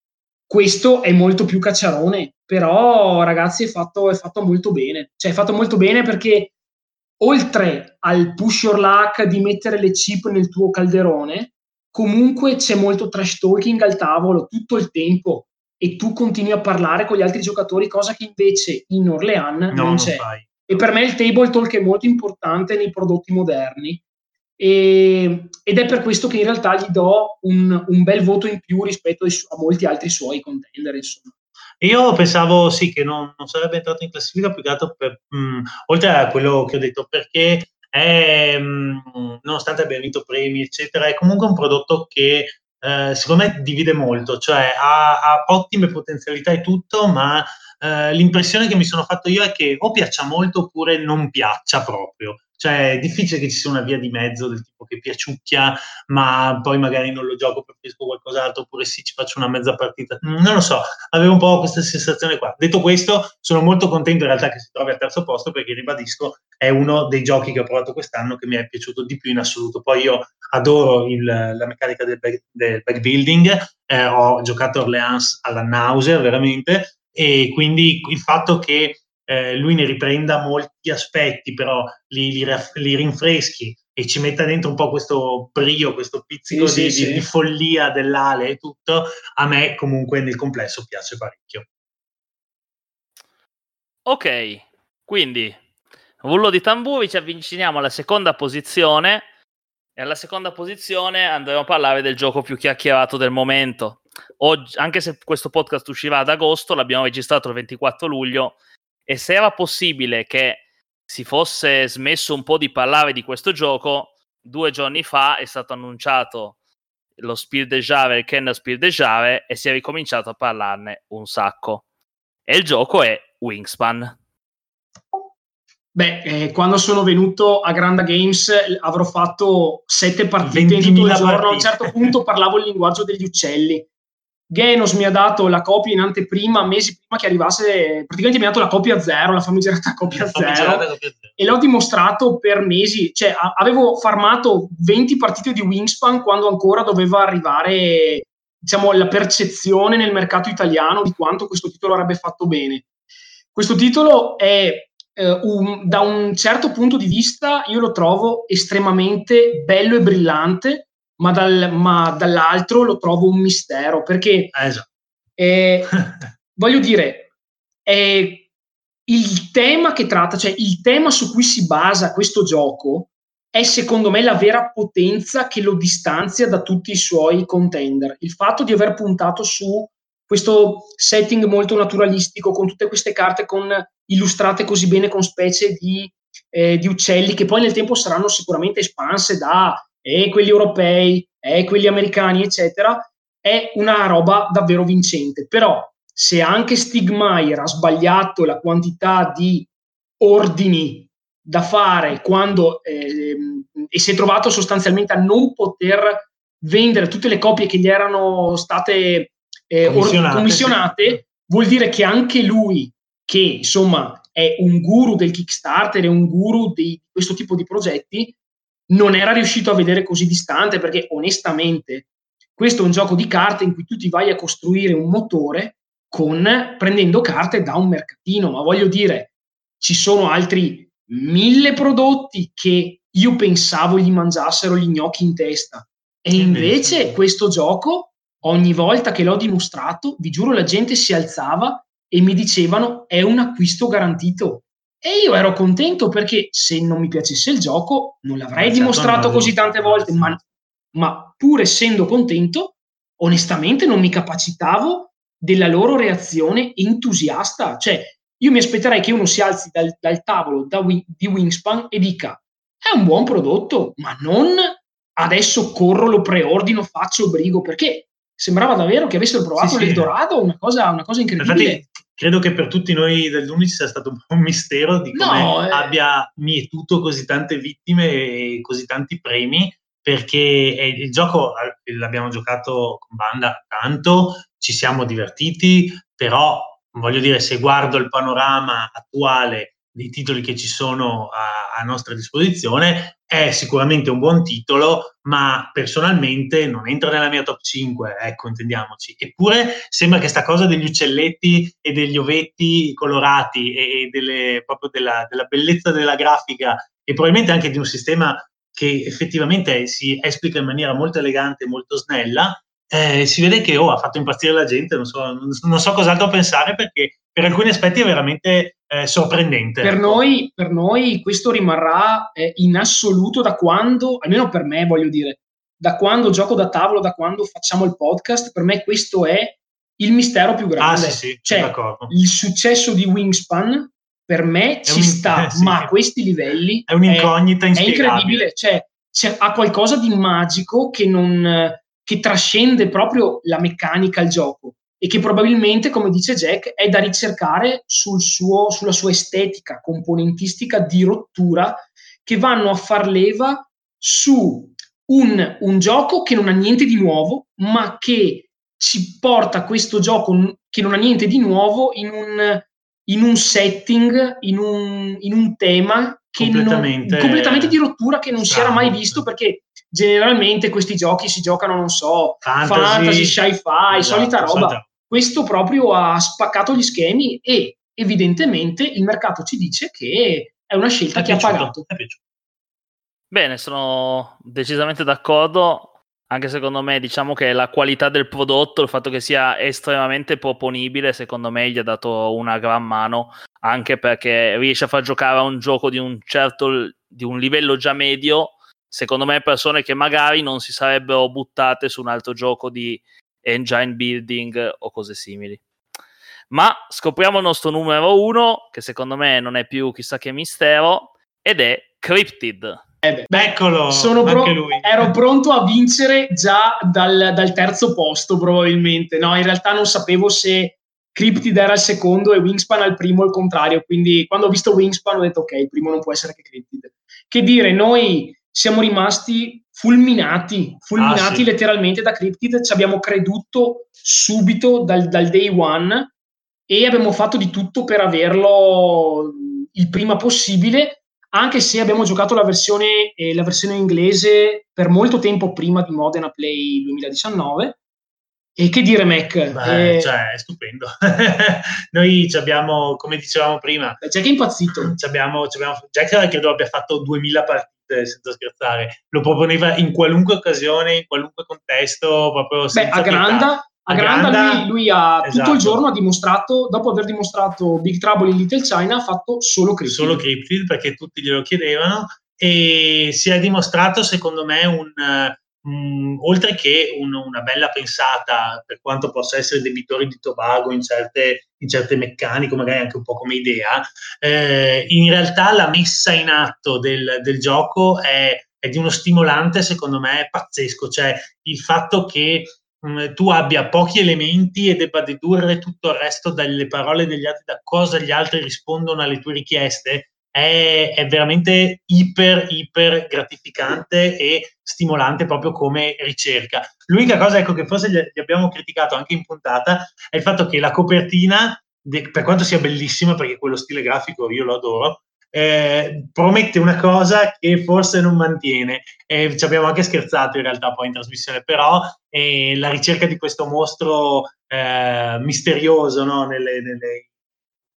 questo è molto più cacciarone, però ragazzi è fatto, è fatto molto bene, cioè è fatto molto bene perché oltre al push your luck di mettere le chip nel tuo calderone, comunque c'è molto trash talking al tavolo tutto il tempo e tu continui a parlare con gli altri giocatori, cosa che invece in Orlean no, non c'è. Non e per me il table talk è molto importante nei prodotti moderni e, ed è per questo che in realtà gli do un, un bel voto in più rispetto a molti altri suoi contender. Insomma. Io pensavo sì che non, non sarebbe entrato in classifica più che altro per, mh, mm, oltre a quello che ho detto, perché è, mh, mm, nonostante abbia vinto premi, eccetera, è comunque un prodotto che eh, secondo me divide molto, cioè ha, ha ottime potenzialità e tutto, ma eh, l'impressione che mi sono fatto io è che o piaccia molto oppure non piaccia proprio. Cioè, è difficile che ci sia una via di mezzo del tipo che piaciucchia, ma poi magari non lo gioco, preferisco qualcos'altro, oppure sì, ci faccio una mezza partita. Non lo so, avevo un po' questa sensazione qua. Detto questo, sono molto contento in realtà che si trovi al terzo posto, perché ribadisco, è uno dei giochi che ho provato quest'anno che mi è piaciuto di più in assoluto. Poi io adoro il, la meccanica del, back, del backbuilding, eh, ho giocato Orleans alla nausea, veramente, e quindi il fatto che eh, lui ne riprenda molti aspetti, però li, li, li, rinfreschi e ci metta dentro un po' questo brio, questo pizzico sì, di, sì, di, sì. di, follia dell'ale e tutto, a me comunque nel complesso piace parecchio. Ok, quindi rullo di tamburi, ci avviciniamo alla seconda posizione e alla seconda posizione andremo a parlare del gioco più chiacchierato del momento. Oggi, anche se questo podcast uscirà ad agosto, l'abbiamo registrato il 24 luglio e se era possibile che si fosse smesso un po' di parlare di questo gioco, due giorni fa è stato annunciato lo Spiel de Jave, il Kenner Spiel de Jave e si è ricominciato a parlarne un sacco. E il gioco è Wingspan. Beh, eh, quando sono venuto a Granda Games avrò fatto sette partite in tutto il giorno. Partite. A un certo punto parlavo il linguaggio degli uccelli. Genos mi ha dato la copia in anteprima, mesi prima che arrivasse, praticamente mi ha dato la copia zero, la famigerata copia, zero, copia zero, e l'ho dimostrato per mesi, cioè a- avevo farmato 20 partite di Wingspan quando ancora doveva arrivare, diciamo, la percezione nel mercato italiano di quanto questo titolo avrebbe fatto bene. Questo titolo è eh, un, da un certo punto di vista io lo trovo estremamente bello e brillante, ma, dal, ma dall'altro lo trovo un mistero perché eh, esatto. eh, voglio dire, è il tema che tratta, cioè il tema su cui si basa questo gioco è secondo me la vera potenza che lo distanzia da tutti i suoi contender. Il fatto di aver puntato su questo setting molto naturalistico con tutte queste carte con, illustrate così bene con specie di, eh, di, uccelli che poi nel tempo saranno sicuramente espanse da eh, quelli europei, eh, quelli americani, eccetera, è una roba davvero vincente. Però se anche Stigmaier ha sbagliato la quantità di ordini da fare quando eh, e si è trovato sostanzialmente a non poter vendere tutte le copie che gli erano state eh, commissionate, commissionate vuol dire che anche lui, che insomma è un guru del Kickstarter, è un guru di questo tipo di progetti, non era riuscito a vedere così distante perché onestamente questo è un gioco di carte in cui tu ti vai a costruire un motore con, prendendo carte da un mercatino, ma voglio dire, ci sono altri mille prodotti che io pensavo gli mangiassero gli gnocchi in testa. E invece questo gioco ogni volta che l'ho dimostrato, vi giuro, la gente si alzava e mi dicevano è un acquisto garantito. E io ero contento perché se non mi piacesse il gioco non l'avrei certo, dimostrato così tante volte, ma, ma pur essendo contento, onestamente non mi capacitavo della loro reazione entusiasta. Cioè, io mi aspetterei che uno si alzi dal, dal tavolo da, di Wingspan e dica è un buon prodotto, ma non adesso corro, lo preordino, faccio brigo, perché sembrava davvero che avessero provato sì, l'Eldorado, una cosa, una cosa incredibile. Infatti, credo che per tutti noi del Duni sia stato un po' un mistero di come no, eh... abbia mietuto così tante vittime e così tanti premi, perché il gioco l'abbiamo giocato con banda tanto, ci siamo divertiti, però voglio dire, se guardo il panorama attuale dei titoli che ci sono a, a, nostra disposizione, è sicuramente un buon titolo, ma personalmente non entra nella mia top 5, ecco, intendiamoci. Eppure sembra che sta cosa degli uccelletti e degli ovetti colorati e, e delle, proprio della, della bellezza della grafica e probabilmente anche di un sistema che effettivamente si esplica in maniera molto elegante e molto snella, eh, si vede che oh, ha fatto impazzire la gente, non so, non so cos'altro pensare perché per alcuni aspetti è veramente eh, sorprendente. Per, noi, per, noi, questo rimarrà eh, in assoluto da quando, almeno per me voglio dire, da quando gioco da tavolo, da quando facciamo il podcast, per me questo è il mistero più grande. Ah, sì, sì, cioè, il successo di Wingspan per me è ci un, sta, eh, sì, ma a questi livelli è un'incognita è, è incredibile, cioè, ha qualcosa di magico che non che trascende proprio la meccanica al gioco e che probabilmente, come dice Jack, è da ricercare sul suo, sulla sua estetica componentistica di rottura che vanno a far leva su un, un gioco che non ha niente di nuovo, ma che ci porta questo gioco che non ha niente di nuovo in un, in un setting, in un, in un tema che completamente, non, completamente di rottura che non si era mai visto perché generalmente questi giochi si giocano, non so, fantasy, fantasy sci-fi, esatto, solita roba. Solita. Questo proprio ha spaccato gli schemi e evidentemente il mercato ci dice che è una scelta è che piaciuto, ha pagato. Bene, sono decisamente d'accordo. Anche secondo me, diciamo che la qualità del prodotto, il fatto che sia estremamente proponibile, secondo me gli ha dato una gran mano, anche perché riesce a far giocare a un gioco di un certo di un livello già medio secondo me persone che magari non si sarebbero buttate su un altro gioco di engine building o cose simili. Ma scopriamo il nostro numero uno, che secondo me non è più chissà che mistero, ed è Cryptid. Eh beh, Eccolo, pro- ero pronto a vincere già dal, dal, terzo posto probabilmente. No, in realtà non sapevo se Cryptid era il secondo e Wingspan al primo, il contrario. Quindi quando ho visto Wingspan ho detto ok, il primo non può essere che Cryptid. Che dire, noi siamo rimasti fulminati, fulminati ah, sì. letteralmente da Cryptid, ci abbiamo creduto subito dal, dal day one e abbiamo fatto di tutto per averlo il prima possibile, anche se abbiamo giocato la versione, eh, la versione inglese per molto tempo prima di Modena Play 2019. E che dire, Mac? Beh, eh, cioè, è stupendo. Noi abbiamo, come dicevamo prima, Jack è impazzito. Abbiamo, abbiamo, Jack credo abbia fatto 2000 partite, senza scherzare. Lo proponeva in qualunque occasione, in qualunque contesto, proprio Beh, a Granda, a Granda, lui, lui ha esatto. tutto il esatto. giorno ha dimostrato, dopo aver dimostrato Big Trouble in Little China, ha fatto solo Cryptid. Solo Cryptid perché tutti glielo chiedevano e si è dimostrato secondo me un, um, oltre che un, una bella pensata per quanto possa essere debitori di Tobago in certe, in certe meccaniche, magari anche un po' come idea, eh, in realtà la messa in atto del, del gioco è, è di uno stimolante secondo me pazzesco, cioè il fatto che Mm, tu abbia pochi elementi e debba dedurre tutto il resto dalle parole degli altri, da cosa gli altri rispondono alle tue richieste, è, è, veramente iper, iper gratificante e stimolante proprio come ricerca. L'unica cosa ecco, che forse gli, abbiamo criticato anche in puntata è il fatto che la copertina, per quanto sia bellissima, perché quello stile grafico io lo adoro, eh, promette una cosa che forse non mantiene. Eh, ci abbiamo anche scherzato in realtà poi in trasmissione, però eh, la ricerca di questo mostro eh, misterioso, no? nelle, nelle,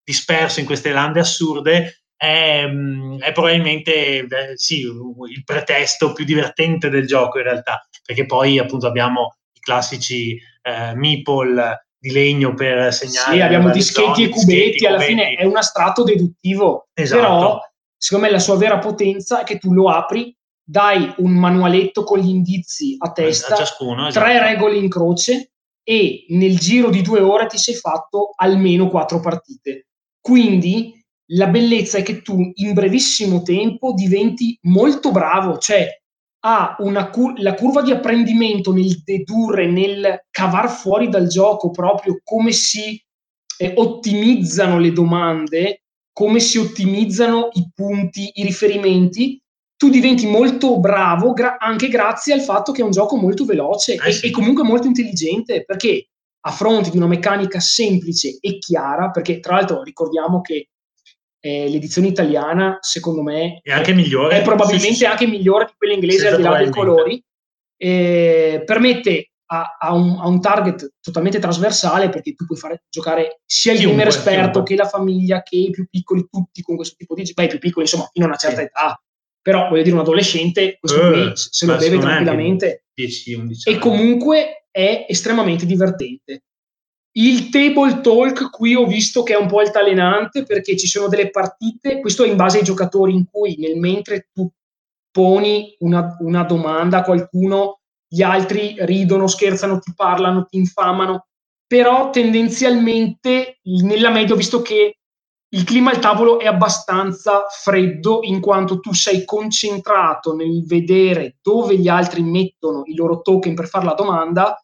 disperso in queste lande assurde, è, mm, è probabilmente beh, sì, il pretesto più divertente del gioco in realtà, perché poi appunto abbiamo i classici eh, meeple di legno per segnare. Sì, abbiamo dischetti e cubetti, alla cubetti. fine è un astratto deduttivo, esatto. però secondo me la sua vera potenza è che tu lo apri, dai un manualetto con gli indizi a testa, a ciascuno, esatto. tre regole in croce e nel giro di due ore ti sei fatto almeno quattro partite. Quindi la bellezza è che tu in brevissimo tempo diventi molto bravo, cioè ha una cur- la curva di apprendimento nel dedurre, nel cavar fuori dal gioco proprio come si eh, ottimizzano le domande, come si ottimizzano i punti, i riferimenti, tu diventi molto bravo gra- anche grazie al fatto che è un gioco molto veloce eh sì. e, e comunque molto intelligente, perché a fronte di una meccanica semplice e chiara, perché tra l'altro ricordiamo che eh, l'edizione italiana, secondo me, è anche migliore. È probabilmente sì, sì, anche migliore di quella inglese al di là dei colori. Eh, permette a, a, un, a, un, target totalmente trasversale perché tu puoi fare giocare sia il gamer esperto chiunque. che la famiglia che i più piccoli, tutti con questo tipo di gioco. Beh, i più piccoli, insomma, fino a una certa sì. età. Però voglio dire, un adolescente, questo uh, qui se lo beve tranquillamente. 10, 11 e comunque è estremamente divertente. Il table talk qui ho visto che è un po' altalenante perché ci sono delle partite, questo è in base ai giocatori, in cui nel mentre tu poni una, una domanda a qualcuno, gli altri ridono, scherzano, ti parlano, ti infamano, però tendenzialmente nella media ho visto che il clima al tavolo è abbastanza freddo in quanto tu sei concentrato nel vedere dove gli altri mettono i loro token per fare la domanda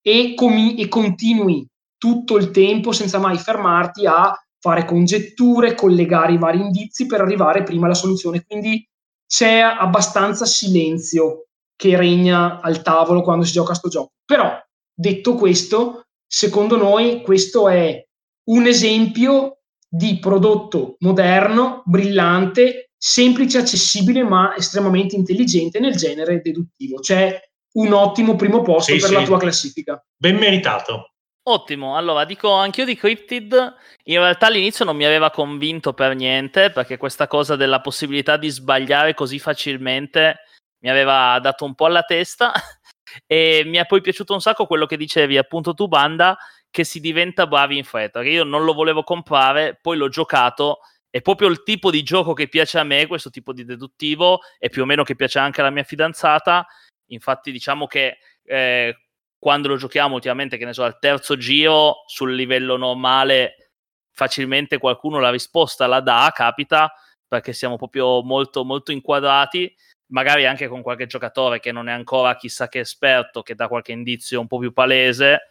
e, com- e continui tutto il tempo senza mai fermarti a fare congetture, collegare i vari indizi per arrivare prima alla soluzione. Quindi c'è abbastanza silenzio che regna al tavolo quando si gioca a sto gioco. Però, detto questo, secondo noi questo è un esempio di prodotto moderno, brillante, semplice, accessibile, ma estremamente intelligente nel genere deduttivo. C'è un ottimo primo posto sì, per sì. la tua classifica. Ben meritato. Ottimo, allora dico anch'io di Cryptid, in realtà all'inizio non mi aveva convinto per niente perché questa cosa della possibilità di sbagliare così facilmente mi aveva dato un po' alla testa. E mi è poi piaciuto un sacco quello che dicevi appunto tu Banda che si diventa bravi in fretta, che io non lo volevo comprare, poi l'ho giocato. È proprio il tipo di gioco che piace a me, questo tipo di deduttivo e più o meno che piace anche alla mia fidanzata, infatti diciamo che eh, quando lo giochiamo ultimamente, che ne so, al terzo giro sul livello normale, facilmente qualcuno la risposta la dà, capita, perché siamo proprio molto, molto inquadrati, magari anche con qualche giocatore che non è ancora chissà che esperto, che dà qualche indizio un po' più palese.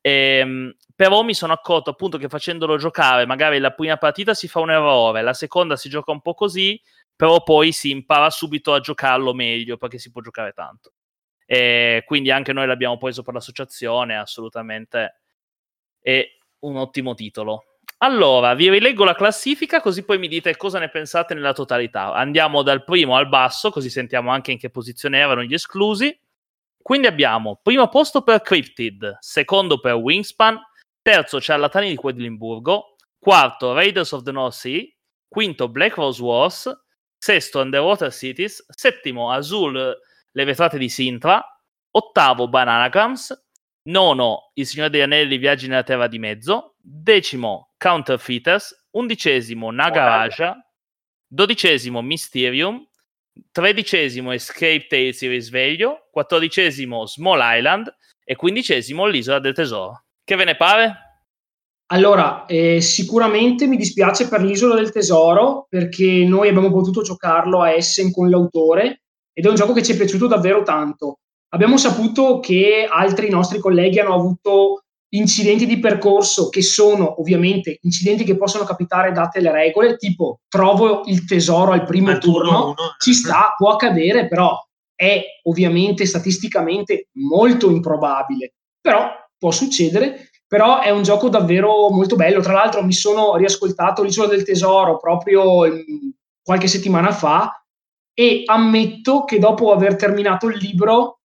Ehm, però mi sono accorto appunto che facendolo giocare, magari la prima partita si fa un errore, la seconda si gioca un po' così, però poi si impara subito a giocarlo meglio perché si può giocare tanto. E quindi anche noi l'abbiamo preso per l'associazione, assolutamente è un ottimo titolo. Allora, vi rileggo la classifica così poi mi dite cosa ne pensate nella totalità. Andiamo dal primo al basso, così sentiamo anche in che posizione erano gli esclusi. Quindi abbiamo primo posto per Cryptid, secondo per Wingspan, terzo Ciarlatani di Quedlinburgo, quarto Raiders of the North Sea, quinto Black Rose Wars, sesto Underwater Cities, settimo Azul Le Vetrate di Sintra, ottavo Bananagrams, nono Il Signore degli Anelli Viaggi nella Terra di Mezzo, decimo Counterfeiters, undicesimo Nagaraja, dodicesimo Mysterium, tredicesimo Escape Tales il risveglio, quattordicesimo Small Island. E quindicesimo l'Isola del Tesoro. Che ve ne pare? Allora, eh, sicuramente mi dispiace per l'Isola del Tesoro perché noi abbiamo potuto giocarlo a Essen con l'autore ed è un gioco che ci è piaciuto davvero tanto. Abbiamo saputo che altri nostri colleghi hanno avuto incidenti di percorso che sono ovviamente incidenti che possono capitare date le regole, tipo trovo il tesoro al primo al turno, turno ci sta, può accadere, però è ovviamente statisticamente molto improbabile, però può succedere, però è un gioco davvero molto bello. Tra l'altro mi sono riascoltato l'Isola del Tesoro proprio qualche settimana fa e ammetto che dopo aver terminato il libro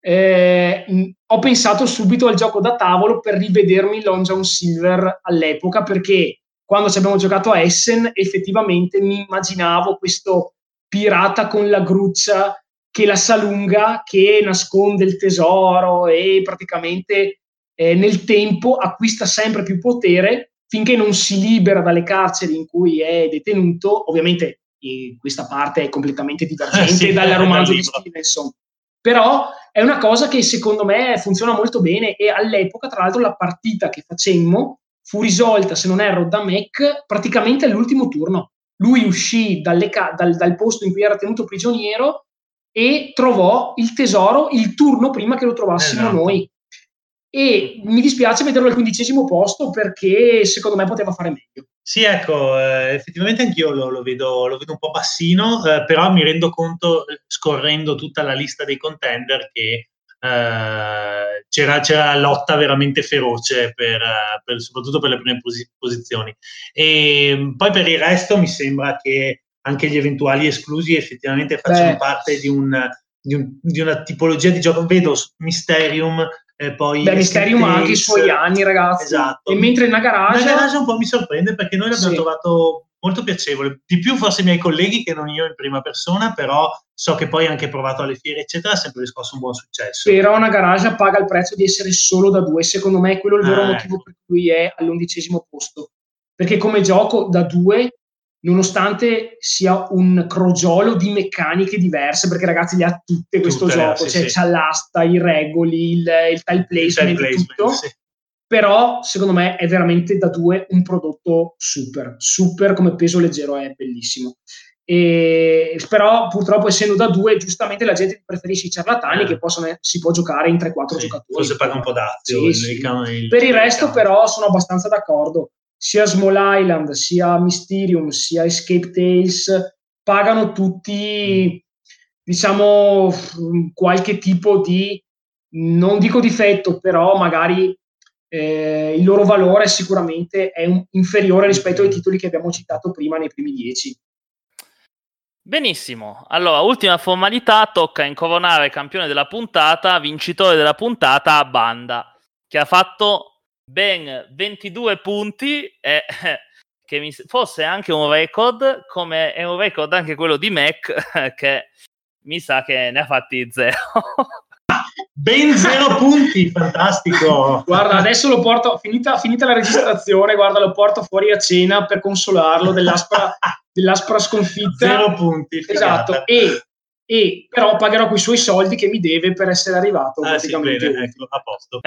eh, ho pensato subito al gioco da tavolo per rivedermi Long John Silver all'epoca perché quando ci abbiamo giocato a Essen effettivamente mi immaginavo questo pirata con la gruccia che la sa lunga, che nasconde il tesoro e praticamente eh, nel tempo acquista sempre più potere finché non si libera dalle carceri in cui è detenuto. Ovviamente questa parte è completamente divergente sì, dal romanzo di Stevenson, però è una cosa che secondo me funziona molto bene e all'epoca, tra l'altro, la partita che facemmo fu risolta, se non erro, da Mac praticamente all'ultimo turno. Lui uscì ca- dal, dal posto in cui era tenuto prigioniero e trovò il tesoro il turno prima che lo trovassimo esatto. noi. E mi dispiace vederlo al quindicesimo posto perché secondo me poteva fare meglio. Sì, ecco, eh, effettivamente anch'io lo, lo, vedo, lo, vedo, un po' bassino, eh, però mi rendo conto, scorrendo tutta la lista dei contender, che eh, c'era, c'era, lotta veramente feroce, per, per, soprattutto per le prime posi- posizioni. E mm, poi per il resto mi sembra che anche gli eventuali esclusi effettivamente facciano Beh. parte di, un, di, un, di, una tipologia di gioco. Vedo Mysterium e poi Beh, Mysterium ha anche i suoi anni, ragazzi. Esatto. E mentre Nagarage... Nagarage un po' mi sorprende perché noi l'abbiamo sì. trovato molto piacevole. Di più forse i miei colleghi che non io in prima persona, però so che poi anche provato alle fiere, eccetera, ha sempre riscosso un buon successo. Però una garage paga il prezzo di essere solo da due. Secondo me è quello il vero ah, motivo ecco. per cui è all'undicesimo posto. Perché come gioco da due nonostante sia un crogiolo di meccaniche diverse, perché ragazzi le ha tutte questo tutte, gioco, sì, cioè sì. c'ha l'asta, i regoli, il, il tile placement, il placement tutto. Sì. Però secondo me è veramente da due un prodotto super, super come peso leggero è bellissimo. E, però purtroppo essendo da due giustamente la gente preferisce i ciarlatani eh. che possono, si può giocare in 3-4 sì, giocatori forse paga un po' d'azio sì, sì. Per il resto però sono abbastanza d'accordo sia Small Island, sia Mysterium, sia Escape Tales pagano tutti, diciamo, qualche tipo di, non dico difetto, però magari eh, il loro valore sicuramente è un, inferiore rispetto ai titoli che abbiamo citato prima nei primi dieci. Benissimo, allora ultima formalità, tocca incoronare campione della puntata, vincitore della puntata Banda, che ha fatto ben 22 punti, e, che mi, fosse anche un record, come è un record anche quello di Mac, che mi sa che ne ha fatti zero. Ben zero punti, fantastico. Guarda, adesso lo porto, finita, finita, la registrazione, guarda, lo porto fuori a cena per consolarlo dell'aspra, dell'aspra sconfitta. Zero punti. Esatto, e, e, però pagherò quei suoi soldi che mi deve per essere arrivato. Ah, sì, bene, ecco, a posto.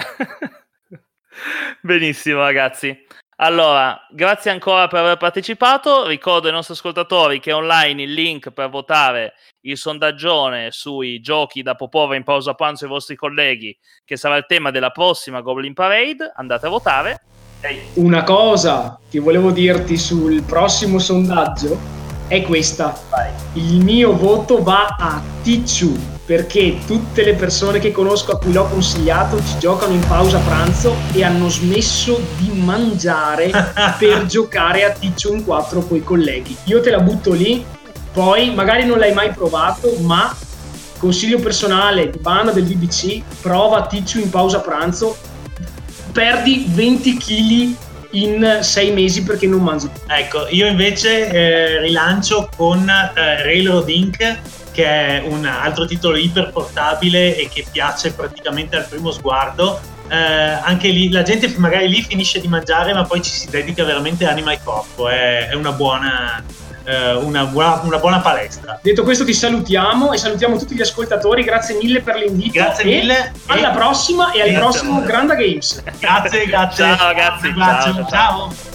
Benissimo, ragazzi. Allora, grazie ancora per aver partecipato. Ricordo ai nostri ascoltatori che è online il link per votare il sondaggione sui giochi da proporre in pausa pranzo ai vostri colleghi, che sarà il tema della prossima Goblin Parade. Andate a votare. Una cosa che volevo dirti sul prossimo sondaggio è questa. Vai. Il mio voto va a Ticciu perché tutte le persone che conosco a cui l'ho consigliato ci giocano in pausa pranzo e hanno smesso di mangiare per giocare a Ticcio in 4 con i colleghi. Io te la butto lì, poi magari non l'hai mai provato, ma consiglio personale di banda del BBC, prova Ticcio in pausa pranzo, perdi 20 kg in sei mesi perché non mangi. Ecco, io invece eh, rilancio con eh, Railroad Inc che è un altro titolo iperportabile e che piace praticamente al primo sguardo. Eh, anche lì la gente magari lì finisce di mangiare, ma poi ci si dedica veramente anima e corpo. È, è una buona, eh, una, buona, una, buona, palestra. Detto questo, ti salutiamo e salutiamo tutti gli ascoltatori. Grazie mille per l'invito. Grazie mille. Alla prossima e al prossimo Granda Games. Grazie, grazie. Ciao ragazzi. ciao. ciao. ciao.